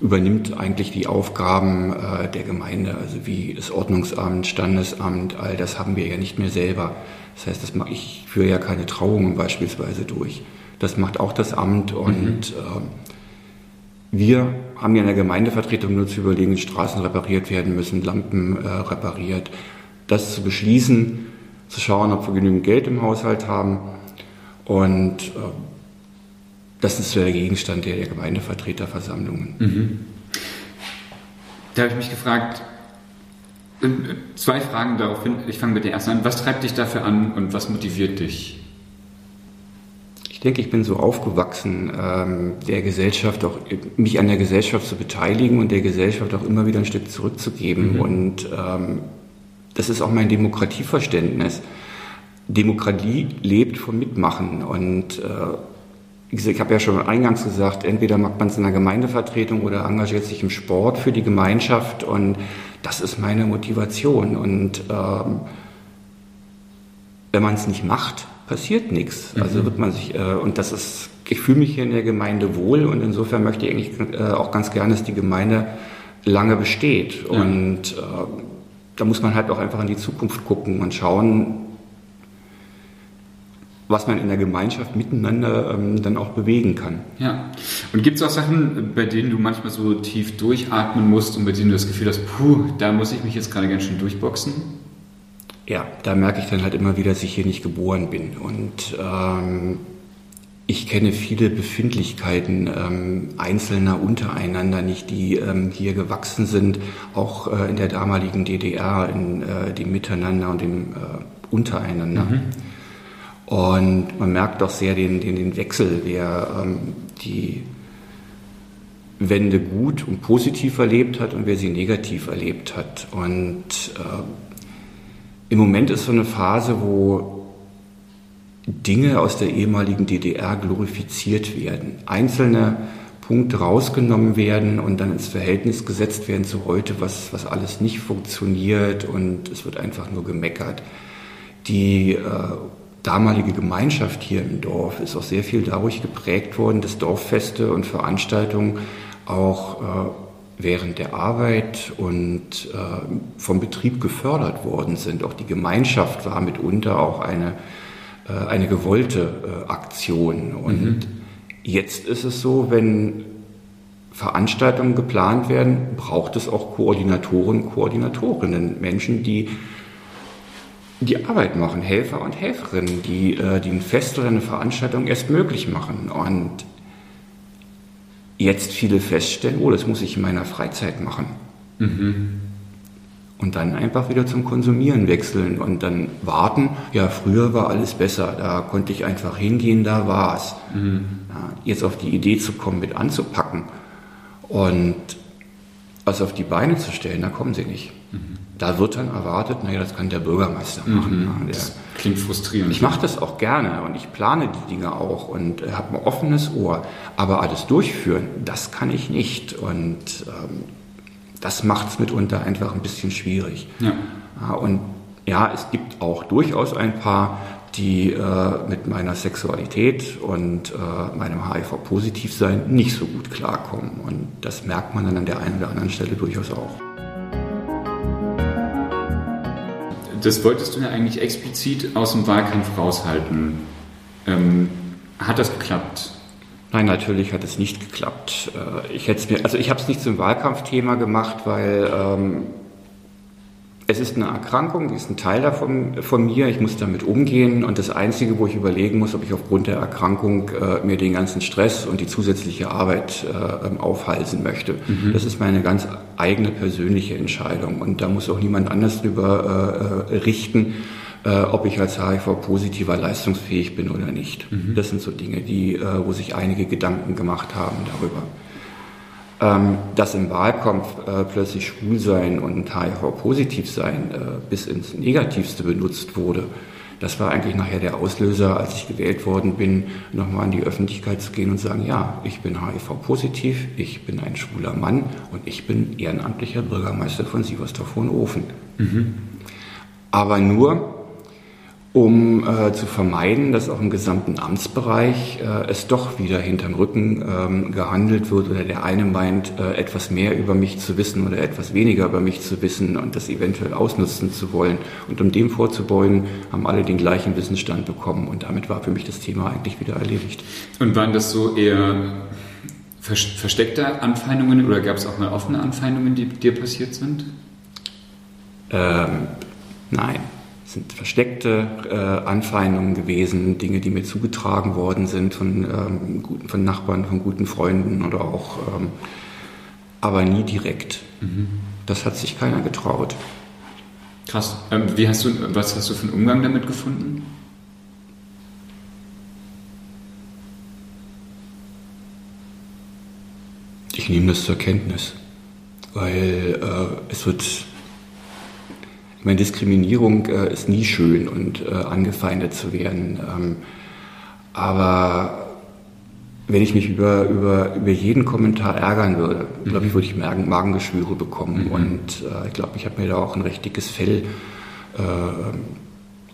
übernimmt eigentlich die Aufgaben äh, der Gemeinde, also wie das Ordnungsamt, Standesamt, all das haben wir ja nicht mehr selber. Das heißt, das mache ich führe ja keine Trauungen beispielsweise durch. Das macht auch das Amt und mhm. wir haben ja in der Gemeindevertretung nur zu überlegen, Straßen repariert werden müssen, Lampen äh, repariert. Das zu beschließen, zu schauen, ob wir genügend Geld im Haushalt haben. Und äh, das ist der Gegenstand der, Gemeindevertreterversammlungen. Mhm. Da habe ich mich gefragt, äh, zwei Fragen daraufhin. Ich fange mit der ersten an. Was treibt dich dafür an und was motiviert dich? Ich denke, ich bin so aufgewachsen, ähm, der Gesellschaft auch, mich an der Gesellschaft zu beteiligen und der Gesellschaft auch immer wieder ein Stück zurückzugeben. Mhm. Und ähm, das ist auch mein Demokratieverständnis. Demokratie lebt vom Mitmachen und äh, ich habe ja schon eingangs gesagt, entweder macht man es in der Gemeindevertretung oder engagiert sich im Sport für die Gemeinschaft und das ist meine Motivation. Und ähm, wenn man es nicht macht, passiert nichts. Mhm. Also wird man sich, äh, und das ist, ich fühle mich hier in der Gemeinde wohl und insofern möchte ich eigentlich äh, auch ganz gerne, dass die Gemeinde lange besteht. Ja. Und äh, da muss man halt auch einfach in die Zukunft gucken und schauen, was man in der Gemeinschaft miteinander ähm, dann auch bewegen kann. Ja. Und gibt es auch Sachen, bei denen du manchmal so tief durchatmen musst und bei denen du das Gefühl hast, puh, da muss ich mich jetzt gerade ganz schön durchboxen? Ja, da merke ich dann halt immer wieder, dass ich hier nicht geboren bin. Und ähm, ich kenne viele Befindlichkeiten ähm, Einzelner untereinander nicht, die ähm, hier gewachsen sind, auch äh, in der damaligen DDR, in äh, dem Miteinander und dem äh, Untereinander. Mhm. Und man merkt doch sehr den, den, den Wechsel, wer ähm, die Wende gut und positiv erlebt hat und wer sie negativ erlebt hat. Und äh, im Moment ist so eine Phase, wo Dinge aus der ehemaligen DDR glorifiziert werden. Einzelne Punkte rausgenommen werden und dann ins Verhältnis gesetzt werden zu heute, was, was alles nicht funktioniert und es wird einfach nur gemeckert. Die äh, damalige Gemeinschaft hier im Dorf ist auch sehr viel dadurch geprägt worden, dass Dorffeste und Veranstaltungen auch äh, während der Arbeit und äh, vom Betrieb gefördert worden sind. Auch die Gemeinschaft war mitunter auch eine äh, eine gewollte äh, Aktion. Und mhm. jetzt ist es so, wenn Veranstaltungen geplant werden, braucht es auch Koordinatoren, Koordinatorinnen, Menschen, die die Arbeit machen, Helfer und Helferinnen, die, äh, die ein Fest oder eine Veranstaltung erst möglich machen. Und jetzt viele feststellen, oh, das muss ich in meiner Freizeit machen. Mhm und dann einfach wieder zum Konsumieren wechseln und dann warten, ja, früher war alles besser, da konnte ich einfach hingehen, da war es. Mhm. Ja, jetzt auf die Idee zu kommen, mit anzupacken und was auf die Beine zu stellen, da kommen sie nicht. Mhm. Da wird dann erwartet, naja, das kann der Bürgermeister machen. Mhm. Ja, das klingt frustrierend. Ich mache das auch gerne und ich plane die Dinge auch und habe ein offenes Ohr. Aber alles durchführen, das kann ich nicht. Und ähm, das macht es mitunter einfach ein bisschen schwierig. Ja. Ja, und ja, es gibt auch durchaus ein paar, die äh, mit meiner Sexualität und äh, meinem HIV-Positivsein nicht so gut klarkommen. Und das merkt man dann an der einen oder anderen Stelle durchaus auch. Das wolltest du ja eigentlich explizit aus dem Wahlkampf raushalten. Ähm, hat das geklappt? Nein, natürlich hat es nicht geklappt. Äh, ich hätte mir, also ich habe es nicht zum Wahlkampfthema gemacht, weil ähm, es ist eine Erkrankung, die ist ein Teil davon von mir. Ich muss damit umgehen und das Einzige, wo ich überlegen muss, ob ich aufgrund der Erkrankung äh, mir den ganzen Stress und die zusätzliche Arbeit äh, aufhalsen möchte. Mhm. Das ist meine ganz eigene persönliche Entscheidung und da muss auch niemand anders drüber äh, äh richten äh, ob ich als HIV-positiver leistungsfähig bin oder nicht. Mhm. Das sind so Dinge, die, äh, wo sich einige Gedanken gemacht haben darüber. Ähm, dass im Wahlkampf äh, plötzlich Schwulsein und HIV-positiv sein äh, bis ins Negativste benutzt wurde, das war eigentlich nachher der Auslöser, als ich gewählt worden bin, nochmal in die Öffentlichkeit zu gehen und sagen, ja, ich bin HIV-positiv, ich bin ein schwuler Mann und ich bin ehrenamtlicher Bürgermeister von Sieversdorf-Hohenhofen. Mhm. Aber nur, um äh, zu vermeiden, dass auch im gesamten Amtsbereich äh, es doch wieder hinterm Rücken ähm, gehandelt wird oder der eine meint, äh, etwas mehr über mich zu wissen oder etwas weniger über mich zu wissen und das eventuell ausnutzen zu wollen. Und um dem vorzubeugen, haben alle den gleichen Wissensstand bekommen und damit war für mich das Thema eigentlich wieder erledigt. Und waren das so eher versteckte Anfeindungen oder gab es auch mal offene Anfeindungen, die dir passiert sind? Ähm, nein sind versteckte äh, Anfeindungen gewesen, Dinge, die mir zugetragen worden sind von, ähm, guten, von Nachbarn, von guten Freunden oder auch, ähm, aber nie direkt. Mhm. Das hat sich keiner getraut. Krass. Ähm, wie hast du, was hast du für einen Umgang damit gefunden? Ich nehme das zur Kenntnis, weil äh, es wird meine, Diskriminierung äh, ist nie schön und äh, angefeindet zu werden. Ähm, aber wenn ich mich über, über, über jeden Kommentar ärgern würde, mhm. glaube ich, würde ich Magen, Magengeschwüre bekommen. Mhm. Und äh, ich glaube, ich habe mir da auch ein richtiges Fell äh,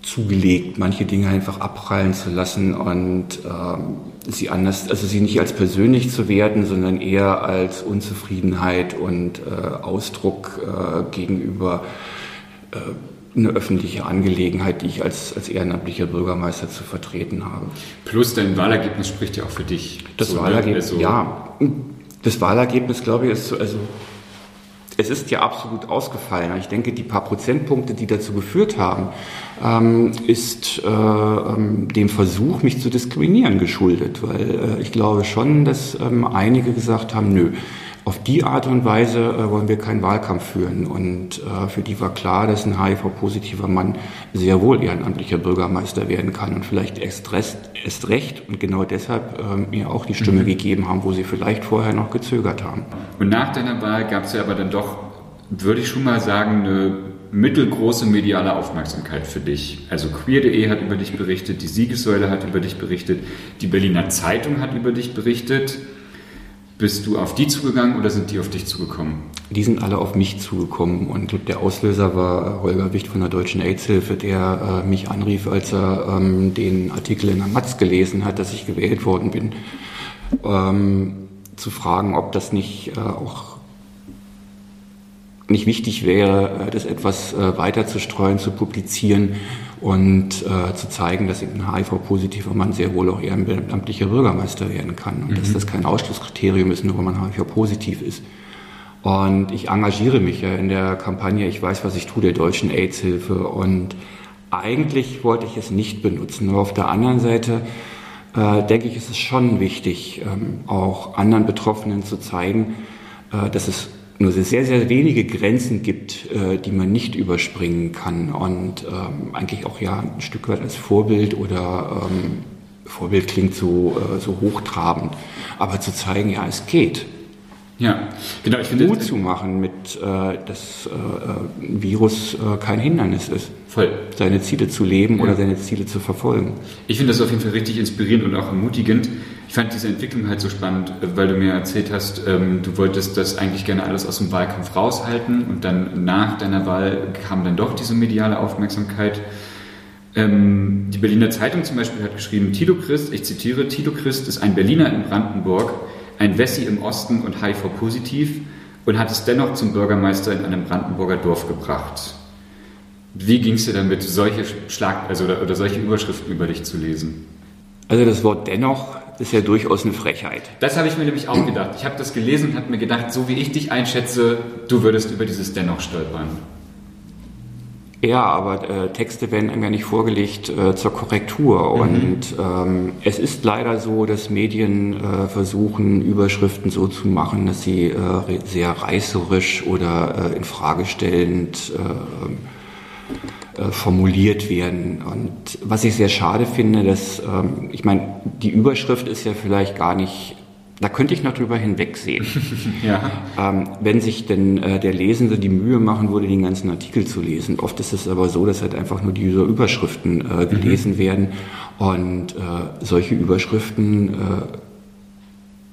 zugelegt, manche Dinge einfach abprallen zu lassen und ähm, sie anders, also sie nicht als persönlich zu werten, sondern eher als Unzufriedenheit und äh, Ausdruck äh, gegenüber eine öffentliche Angelegenheit, die ich als, als ehrenamtlicher Bürgermeister zu vertreten habe. Plus dein Wahlergebnis spricht ja auch für dich. Das so, ne? Wahlergebnis, also ja. Das Wahlergebnis, glaube ich, ist so, also es ist ja absolut ausgefallen. Ich denke, die paar Prozentpunkte, die dazu geführt haben, ähm, ist äh, ähm, dem Versuch, mich zu diskriminieren, geschuldet. Weil äh, ich glaube schon, dass ähm, einige gesagt haben, nö, auf die Art und Weise äh, wollen wir keinen Wahlkampf führen. Und äh, für die war klar, dass ein HIV-positiver Mann sehr wohl ehrenamtlicher Bürgermeister werden kann und vielleicht erst, recht und genau deshalb äh, mir auch die Stimme mhm. gegeben haben, wo sie vielleicht vorher noch gezögert haben. Und nach deiner Wahl gab es ja aber dann doch, würde ich schon mal sagen, eine mittelgroße mediale Aufmerksamkeit für dich. Also queer.de hat über dich berichtet, die Siegessäule hat über dich berichtet, die Berliner Zeitung hat über dich berichtet. Bist du auf die zugegangen oder sind die auf dich zugekommen? Die sind alle auf mich zugekommen und der Auslöser war Holger Wicht von der Deutschen AIDS-Hilfe, der äh, mich anrief, als er ähm, den Artikel in der Matz gelesen hat, dass ich gewählt worden bin, ähm, zu fragen, ob das nicht äh, auch nicht wichtig wäre, äh, das etwas äh, weiter zu streuen, zu publizieren und äh, zu zeigen, dass eben ein HIV-positiver Mann sehr wohl auch ehrenamtlicher Bürgermeister werden kann und mhm. dass das kein Ausschlusskriterium ist, nur weil man HIV-positiv ist. Und ich engagiere mich ja in der Kampagne Ich weiß, was ich tue, der deutschen AIDS-Hilfe. Und eigentlich wollte ich es nicht benutzen. Nur auf der anderen Seite äh, denke ich, ist es schon wichtig, ähm, auch anderen Betroffenen zu zeigen, äh, dass es nur sehr, sehr wenige Grenzen gibt, äh, die man nicht überspringen kann und ähm, eigentlich auch ja ein Stück weit als Vorbild oder ähm, Vorbild klingt so, äh, so hochtrabend, aber zu zeigen, ja, es geht. Ja, genau. Ich finde Mut zu machen, mit äh, dass äh, ein Virus äh, kein Hindernis ist. Voll. Seine Ziele zu leben ja. oder seine Ziele zu verfolgen. Ich finde das auf jeden Fall richtig inspirierend und auch ermutigend. Ich fand diese Entwicklung halt so spannend, äh, weil du mir erzählt hast, ähm, du wolltest das eigentlich gerne alles aus dem Wahlkampf raushalten und dann nach deiner Wahl kam dann doch diese mediale Aufmerksamkeit. Ähm, die Berliner Zeitung zum Beispiel hat geschrieben, Tilo Christ, ich zitiere, Tilo Christ ist ein Berliner in Brandenburg, ein Wessi im Osten und HIV-positiv und hat es dennoch zum Bürgermeister in einem Brandenburger Dorf gebracht. Wie ging es dir damit, solche Schlag also oder, oder solche Überschriften über dich zu lesen? Also das Wort dennoch ist ja durchaus eine Frechheit. Das habe ich mir nämlich auch gedacht. Ich habe das gelesen und habe mir gedacht, so wie ich dich einschätze, du würdest über dieses dennoch stolpern. Ja, aber äh, Texte werden einem ja nicht vorgelegt äh, zur Korrektur. Mhm. Und ähm, es ist leider so, dass Medien äh, versuchen, Überschriften so zu machen, dass sie äh, sehr reißerisch oder äh, in Frage stellend äh, äh, formuliert werden. Und was ich sehr schade finde, dass, ähm, ich meine, die Überschrift ist ja vielleicht gar nicht da könnte ich noch drüber hinwegsehen. ja. ähm, wenn sich denn äh, der Lesende die Mühe machen würde, den ganzen Artikel zu lesen. Oft ist es aber so, dass halt einfach nur diese Überschriften äh, gelesen mhm. werden und äh, solche Überschriften äh,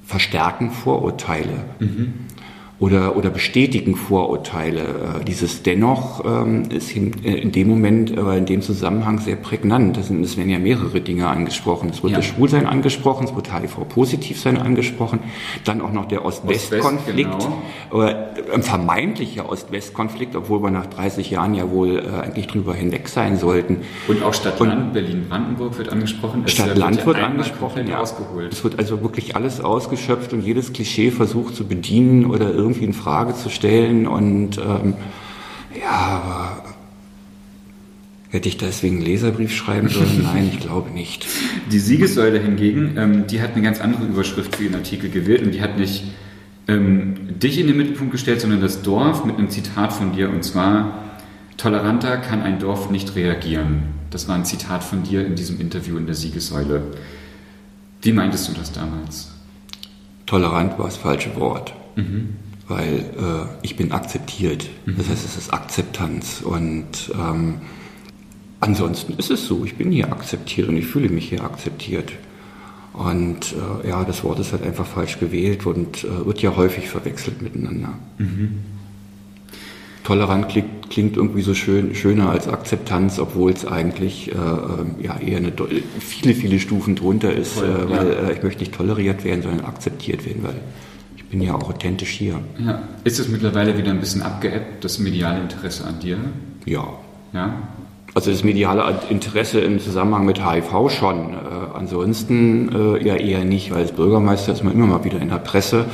verstärken Vorurteile. Mhm oder, oder bestätigen Vorurteile. Äh, dieses dennoch ähm, ist in, äh, in dem Moment, aber in dem Zusammenhang sehr prägnant. Es werden ja mehrere Dinge angesprochen. Es wird ja. das Schwulsein angesprochen, es wird HIV-Positivsein angesprochen, dann auch noch der Ost-West-Konflikt, Ost genau. äh, ein vermeintlicher Ost-West-Konflikt, obwohl wir nach 30 Jahren ja wohl äh, eigentlich drüber hinweg sein sollten. Und auch Stadt-Land, Berlin-Brandenburg wird angesprochen. Stadt-Land wird, wird angesprochen, ja. Ausgeholt. Es wird also wirklich alles ausgeschöpft und jedes Klischee versucht zu bedienen oder irgendwie irgendwie in Frage zu stellen. Und ähm, ja, hätte ich deswegen einen Leserbrief schreiben sollen? Nein, ich glaube nicht. Die Siegessäule hingegen, ähm, die hat eine ganz andere Überschrift für ihren Artikel gewählt und die hat nicht ähm, dich in den Mittelpunkt gestellt, sondern das Dorf mit einem Zitat von dir und zwar Toleranter kann ein Dorf nicht reagieren. Das war ein Zitat von dir in diesem Interview in der Siegessäule. Wie meintest du das damals? Tolerant war das falsche Wort. Mhm weil äh, ich bin akzeptiert. Mhm. Das heißt, es ist Akzeptanz. Und ähm, ansonsten ist es so, ich bin hier akzeptiert und ich fühle mich hier akzeptiert. Und äh, ja, das Wort ist halt einfach falsch gewählt und äh, wird ja häufig verwechselt miteinander. Mhm. Tolerant klingt, klingt, irgendwie so schön, schöner als Akzeptanz, obwohl es eigentlich äh, ähm, ja, eher eine viele, viele Stufen drunter ist, Voll, äh, weil ja. Äh, ich möchte nicht toleriert werden, sondern akzeptiert werden, weil bin ja auch authentisch hier. Ja. Ist es mittlerweile wieder ein bisschen abgeebbt, das mediale Interesse an dir? Ja. Ja? Also das mediale Interesse im Zusammenhang mit HIV schon. Äh, ansonsten äh, ja eher nicht, weil als Bürgermeister ist man immer mal wieder in der Presse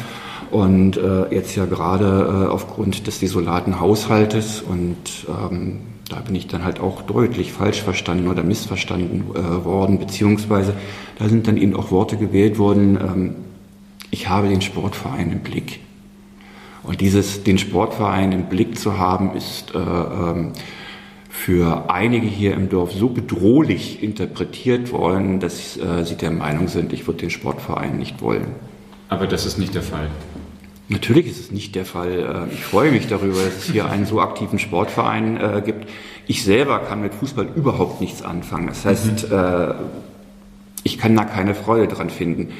und äh, jetzt ja gerade äh, aufgrund des desolaten Haushaltes und ähm, da bin ich dann halt auch deutlich falsch verstanden oder missverstanden äh, worden, beziehungsweise da sind dann eben auch Worte gewählt worden, ähm, ich habe den Sportverein im Blick. Und dieses, den Sportverein im Blick zu haben, ist äh, ähm, für einige hier im Dorf so bedrohlich interpretiert worden, dass äh, sie der Meinung sind, ich würde den Sportverein nicht wollen. Aber das ist nicht der Fall. Natürlich ist es nicht der Fall. Äh, ich freue mich darüber, dass es hier einen so aktiven Sportverein äh, gibt. Ich selber kann mit Fußball überhaupt nichts anfangen. Das heißt, mhm. äh, ich kann da keine Freude dran finden.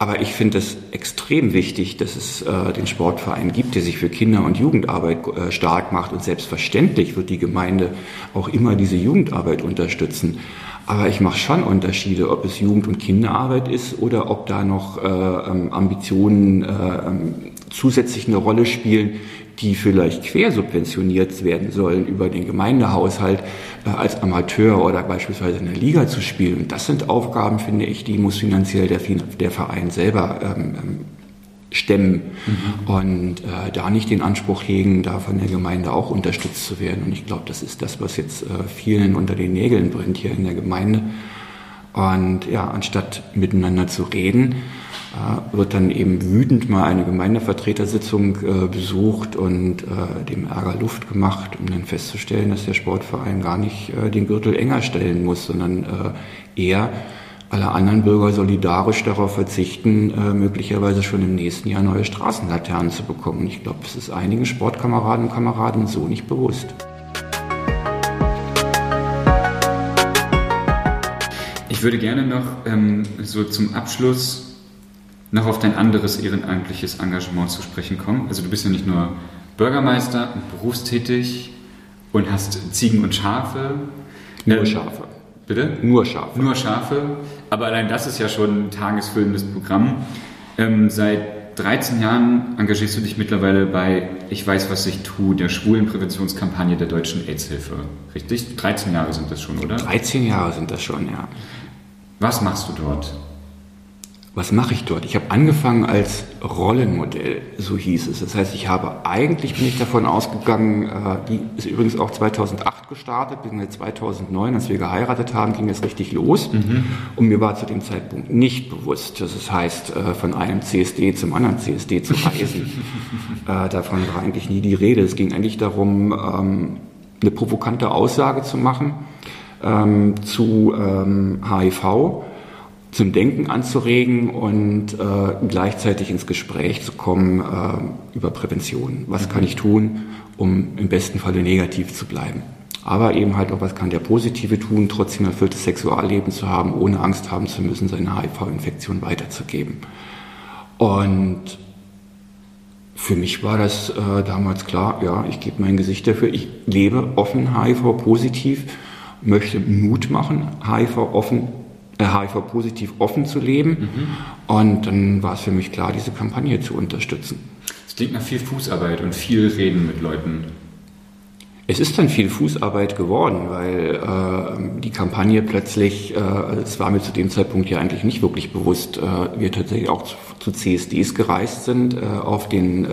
Aber ich finde es extrem wichtig, dass es äh, den Sportverein gibt, der sich für Kinder- und Jugendarbeit äh, stark macht. Und selbstverständlich wird die Gemeinde auch immer diese Jugendarbeit unterstützen. Aber ich mache schon Unterschiede, ob es Jugend- und Kinderarbeit ist oder ob da noch äh, ähm, Ambitionen äh, ähm, zusätzlich eine Rolle spielen, die vielleicht quersubventioniert werden sollen über den Gemeindehaushalt äh, als Amateur oder beispielsweise in der Liga zu spielen. Und das sind Aufgaben, finde ich, die muss finanziell der, der Verein selber ähm, ähm, stemmen mhm. und äh, da nicht den Anspruch hegen, da von der Gemeinde auch unterstützt zu werden. Und ich glaube, das ist das, was jetzt äh, vielen unter den Nägeln brennt hier in der Gemeinde. Und ja, anstatt miteinander zu reden, äh, wird dann eben wütend mal eine Gemeindevertretersitzung äh, besucht und äh, dem Ärger Luft gemacht, um dann festzustellen, dass der Sportverein gar nicht den Gürtel enger stellen muss, sondern eher alle anderen Bürger solidarisch darauf verzichten, möglicherweise schon im nächsten Jahr neue Straßenlaternen zu bekommen. Ich glaube, es ist einigen Sportkameraden und Kameraden so nicht bewusst. Ich würde gerne noch ähm, so zum Abschluss noch auf dein anderes ehrenamtliches Engagement zu sprechen kommen. Also du bist ja nicht nur Bürgermeister und berufstätig und hast Ziegen und Schafe. Nur ähm, Schafe. Bitte? Nur Schafe. Nur Schafe. Aber allein das ist ja schon ein tagesfüllendes Programm. Ähm, seit 13 Jahren engagierst du dich mittlerweile bei Ich weiß, was ich tue, der Schwulenpräventionskampagne der Deutschen AIDS-Hilfe. Richtig? 13 Jahre sind das schon, oder? 13 Jahre sind das schon, ja. Was machst du dort? was mache ich dort? Ich habe angefangen als Rollenmodell, so hieß es. Das heißt, ich habe eigentlich bin ich davon ausgegangen, äh, die ist übrigens auch 2008 gestartet, bis 2009, als wir geheiratet haben, ging es richtig los. Mhm. Und mir war zu dem Zeitpunkt nicht bewusst, dass es heißt, äh, von einem CSD zum anderen CSD zu reisen. äh, davon war eigentlich nie die Rede. Es ging eigentlich darum, ähm, eine provokante Aussage zu machen ähm, zu ähm, HIV zum Denken anzuregen und äh, gleichzeitig ins Gespräch zu kommen äh, über Prävention. Was kann ich tun, um im besten Falle negativ zu bleiben? Aber eben halt auch, was kann der Positive tun, trotzdem ein erfülltes Sexualleben zu haben, ohne Angst haben zu müssen, seine HIV-Infektion weiterzugeben. Und für mich war das äh, damals klar, ja, ich gebe mein Gesicht dafür, ich lebe offen HIV-positiv, möchte Mut machen, HIV offen HIV-positiv offen zu leben. Mhm. Und dann war es für mich klar, diese Kampagne zu unterstützen. Es klingt nach viel Fußarbeit und viel Reden mit Leuten. Es ist dann viel Fußarbeit geworden, weil äh, die Kampagne plötzlich, äh, es war mir zu dem Zeitpunkt ja eigentlich nicht wirklich bewusst, äh, wir tatsächlich auch zu, zu CSDs gereist sind, äh, auf, den, äh,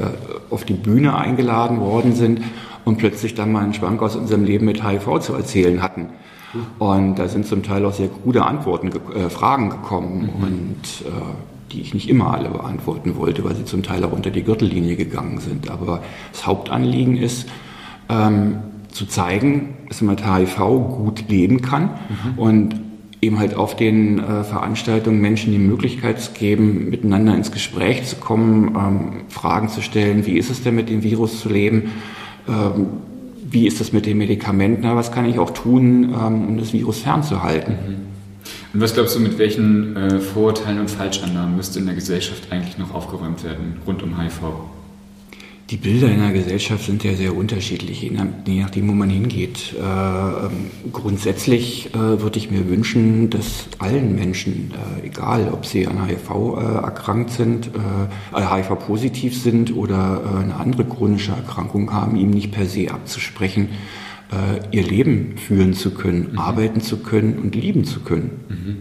auf die Bühne eingeladen worden sind und plötzlich dann mal einen Schwank aus unserem Leben mit HIV zu erzählen hatten. Und da sind zum Teil auch sehr gute Antworten, äh, Fragen gekommen mhm. und äh, die ich nicht immer alle beantworten wollte, weil sie zum Teil auch unter die Gürtellinie gegangen sind. Aber das Hauptanliegen ist, ähm, zu zeigen, dass man mit HIV gut leben kann mhm. und eben halt auf den äh, Veranstaltungen Menschen die Möglichkeit zu geben, miteinander ins Gespräch zu kommen, ähm, Fragen zu stellen, wie ist es denn mit dem Virus zu leben, ähm, wie ist das mit den Medikamenten, was kann ich auch tun, ähm, um das Virus fernzuhalten. Mhm. Und was glaubst du, mit welchen äh, Vorurteilen und Falschannahmen müsste in der Gesellschaft eigentlich noch aufgeräumt werden rund um HIV? Die Bilder in der Gesellschaft sind ja sehr unterschiedlich, je nachdem, wo man hingeht. Äh, ähm, grundsätzlich äh, würde ich mir wünschen, dass allen Menschen, äh, egal ob sie an HIV äh, erkrankt sind, HIV-positiv äh, sind oder äh, eine andere chronische Erkrankung haben, ihm nicht per se abzusprechen, ihr Leben führen zu können, mhm. arbeiten zu können und lieben zu können. Mhm.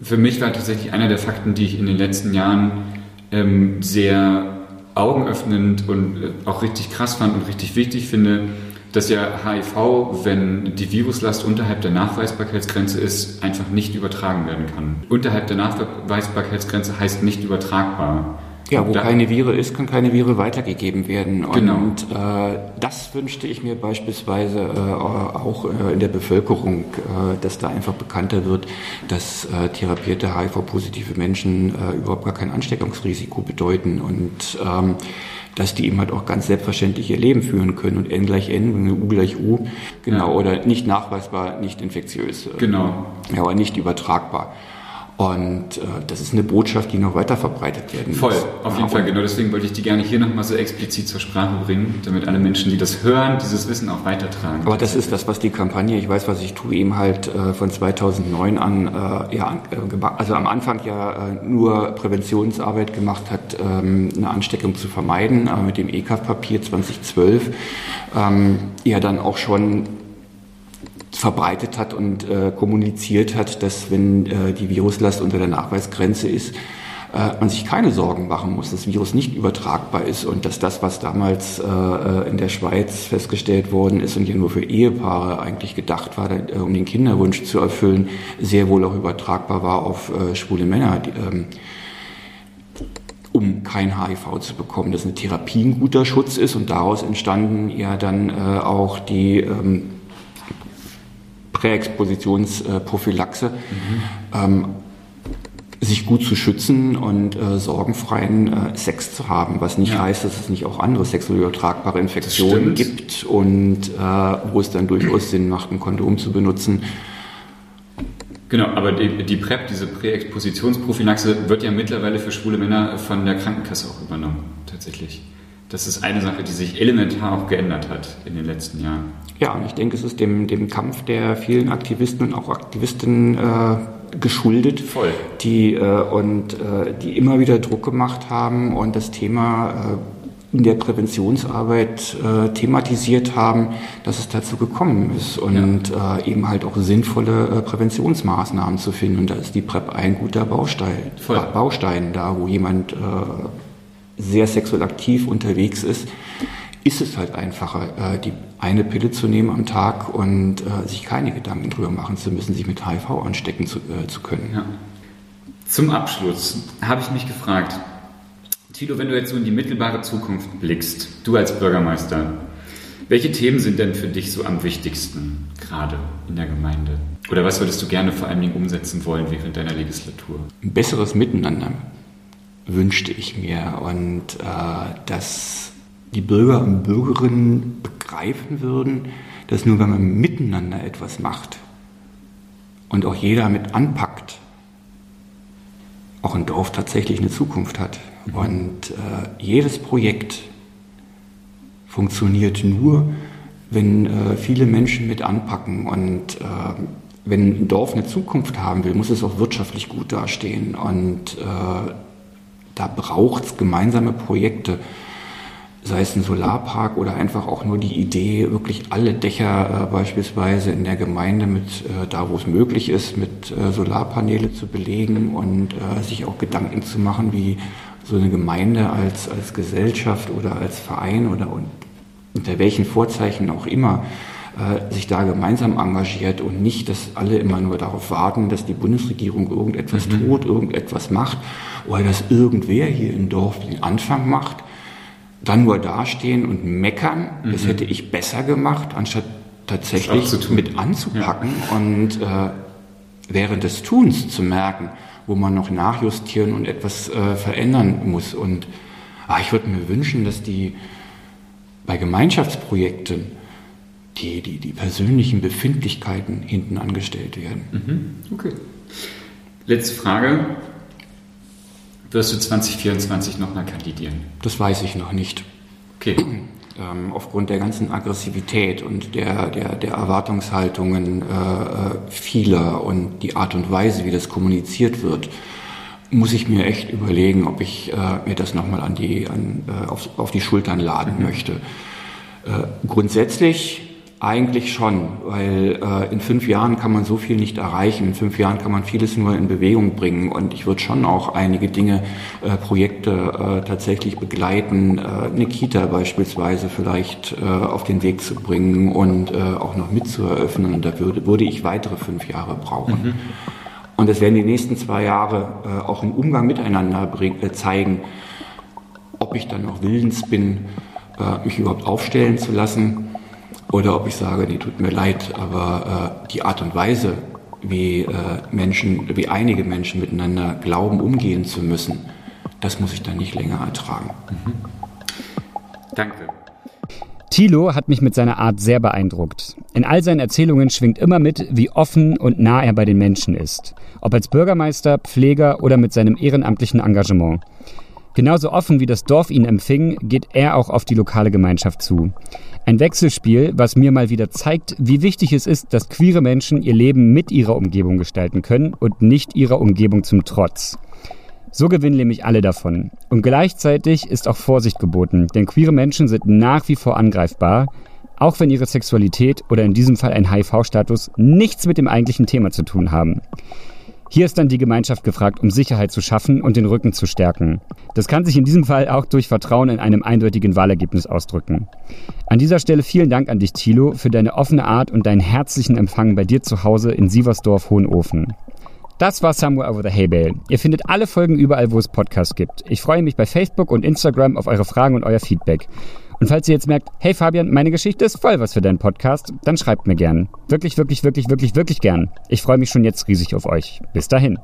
Für mich war tatsächlich einer der Fakten, die ich in den letzten Jahren ähm, sehr augenöffnend und äh, auch richtig krass fand und richtig wichtig finde, dass ja HIV, wenn die Viruslast unterhalb der Nachweisbarkeitsgrenze ist, einfach nicht übertragen werden kann. Unterhalb der Nachweisbarkeitsgrenze heißt nicht übertragbar. Ja, wo da, keine Viren ist, kann keine Viren weitergegeben werden. Genau. Und äh, das wünschte ich mir beispielsweise äh, auch äh, in der Bevölkerung, äh, dass da einfach bekannter wird, dass äh, therapierte HIV-positive Menschen äh, überhaupt gar kein Ansteckungsrisiko bedeuten und ähm, dass die eben halt auch ganz selbstverständlich ihr Leben führen können und N gleich N, U gleich U, genau, ja. oder nicht nachweisbar, nicht infektiös. Genau. Ja, aber nicht übertragbar. Und äh, das ist eine Botschaft, die noch weiter verbreitet werden muss. Voll, auf jeden Fall, genau. Deswegen wollte ich die gerne hier nochmal so explizit zur Sprache bringen, damit alle Menschen, die das hören, dieses Wissen auch weitertragen. Aber das ist das, was die Kampagne, ich weiß, was ich tue, eben halt äh, von 2009 an, äh, ja, äh, also am Anfang ja äh, nur Präventionsarbeit gemacht hat, ähm, eine Ansteckung zu vermeiden, aber mit dem ECAF-Papier 2012 ähm, ja dann auch schon verbreitet hat und äh, kommuniziert hat, dass wenn äh, die Viruslast unter der Nachweisgrenze ist, äh, man sich keine Sorgen machen muss, dass das Virus nicht übertragbar ist und dass das, was damals äh, äh, in der Schweiz festgestellt worden ist und ja nur für Ehepaare eigentlich gedacht war, äh, um den Kinderwunsch zu erfüllen, sehr wohl auch übertragbar war auf schwule Männer. Die, ähm, um kein HIV zu bekommen, dass eine Therapie ein guter Schutz ist und daraus entstanden ja dann auch die ähm, Präexpositionsprophylaxe. Mhm. Ähm, sich gut zu schützen und äh, sorgenfreien äh, Sex zu haben, was nicht ja. heißt, dass es nicht auch andere sexuell übertragbare Infektionen gibt und äh, wo es dann durchaus Sinn macht, ein Kondom zu benutzen. Genau, aber die, die PrEP, diese Präexpositionsprophylaxe, wird ja mittlerweile für schwule Männer von der Krankenkasse auch übernommen, tatsächlich. Das ist eine Sache, die sich elementar auch geändert hat in den letzten Jahren. Ja, und ich denke, es ist dem, dem Kampf der vielen Aktivisten und auch Aktivistinnen äh, geschuldet, Voll. die äh, und äh, die immer wieder Druck gemacht haben und das Thema äh, in der Präventionsarbeit äh, thematisiert haben, dass es dazu gekommen ist und ja. Äh, eben halt auch sinnvolle Präventionsmaßnahmen zu finden. Und da ist die PrEP ein guter Baustein, Voll. Baustein da, wo jemand sehr sexuell aktiv unterwegs ist, ist es halt einfacher, die eine Pille zu nehmen am Tag und äh, sich keine Gedanken drüber machen zu müssen, sich mit HIV anstecken zu, äh, zu können. Ja. Zum Abschluss habe ich mich gefragt, Tilo, wenn du jetzt so in die mittelbare Zukunft blickst, du als Bürgermeister, welche Themen sind denn für dich so am wichtigsten, gerade in der Gemeinde? Oder was würdest du gerne vor allen Dingen umsetzen wollen während deiner Legislatur? Ein besseres Miteinander wünschte ich mir und äh, dass die Bürger und Bürgerinnen begreifen würden, dass nur wenn man miteinander etwas macht und auch jeder mit anpackt, auch ein Dorf tatsächlich eine Zukunft hat. Und äh, jedes Projekt funktioniert nur, wenn äh, viele Menschen mit anpacken. Und äh, wenn ein Dorf eine Zukunft haben will, muss es auch wirtschaftlich gut dastehen. Und äh, da braucht es gemeinsame Projekte sei es ein Solarpark oder einfach auch nur die Idee, wirklich alle Dächer äh, beispielsweise in der Gemeinde mit, äh, da wo es möglich ist, mit äh, Solarpaneele zu belegen und äh, sich auch Gedanken zu machen, wie so eine Gemeinde als, als Gesellschaft oder als Verein oder unter welchen Vorzeichen auch immer sich da gemeinsam engagiert und nicht, dass alle immer nur darauf warten, dass die Bundesregierung irgendetwas mhm. tut, irgendetwas macht oder dass irgendwer hier im Dorf den Anfang macht dann nur dastehen und meckern, mhm. das hätte ich besser gemacht, anstatt tatsächlich mit anzupacken ja. und äh, während des Tuns zu merken, wo man noch nachjustieren und etwas äh, verändern muss. Und ah, ich würde mir wünschen, dass die bei Gemeinschaftsprojekten die, die, die persönlichen Befindlichkeiten hinten angestellt werden. Mhm. Okay. Letzte Frage wirst du 2024 nochmal kandidieren? Das weiß ich noch nicht. Okay. Ähm, aufgrund der ganzen Aggressivität und der, der, der Erwartungshaltungen äh, äh, vieler und die Art und Weise, wie das kommuniziert wird, muss ich mir echt überlegen, ob ich äh, mir das nochmal an die, an, äh, auf, auf die Schultern laden mhm. möchte. Äh, grundsätzlich eigentlich schon, weil äh, in fünf Jahren kann man so viel nicht erreichen. In fünf Jahren kann man vieles nur in Bewegung bringen. Und ich würde schon auch einige Dinge, äh, Projekte äh, tatsächlich begleiten, äh, eine Kita beispielsweise vielleicht äh, auf den Weg zu bringen und äh, auch noch mitzueröffnen. Und da würde, würde ich weitere fünf Jahre brauchen. Mhm. Und es werden die nächsten zwei Jahre äh, auch im Umgang miteinander äh, zeigen, ob ich dann noch willens bin, äh, mich überhaupt aufstellen zu lassen oder ob ich sage, nee, tut mir leid, aber äh, die Art und Weise, wie äh, Menschen, wie einige Menschen miteinander glauben, umgehen zu müssen, das muss ich dann nicht länger ertragen. Mhm. Danke. Thilo hat mich mit seiner Art sehr beeindruckt. In all seinen Erzählungen schwingt immer mit, wie offen und nah er bei den Menschen ist. Ob als Bürgermeister, Pfleger oder mit seinem ehrenamtlichen Engagement. Genauso offen wie das Dorf ihn empfing, geht er auch auf die lokale Gemeinschaft zu. Ein Wechselspiel, was mir mal wieder zeigt, wie wichtig es ist, dass queere Menschen ihr Leben mit ihrer Umgebung gestalten können und nicht ihrer Umgebung zum Trotz. So gewinnen nämlich alle davon. Und gleichzeitig ist auch Vorsicht geboten, denn queere Menschen sind nach wie vor angreifbar, auch wenn ihre Sexualität oder in diesem Fall ein HIV-Status nichts mit dem eigentlichen Thema zu tun haben. Hier ist dann die Gemeinschaft gefragt, um Sicherheit zu schaffen und den Rücken zu stärken. Das kann sich in diesem Fall auch durch Vertrauen in einem eindeutigen Wahlergebnis ausdrücken. An dieser Stelle vielen Dank an dich, Thilo, für deine offene Art und deinen herzlichen Empfang bei dir zu Hause in Sieversdorf Hohenofen. Das war Somewhere Over the Hay Bale. Ihr findet alle Folgen überall, wo es Podcasts gibt. Ich freue mich bei Facebook und Instagram auf eure Fragen und euer Feedback. Und falls ihr jetzt merkt, hey Fabian, meine Geschichte ist voll was für deinen Podcast, dann schreibt mir gern. Wirklich, wirklich, wirklich, wirklich, wirklich gern. Ich freue mich schon jetzt riesig auf euch. Bis dahin.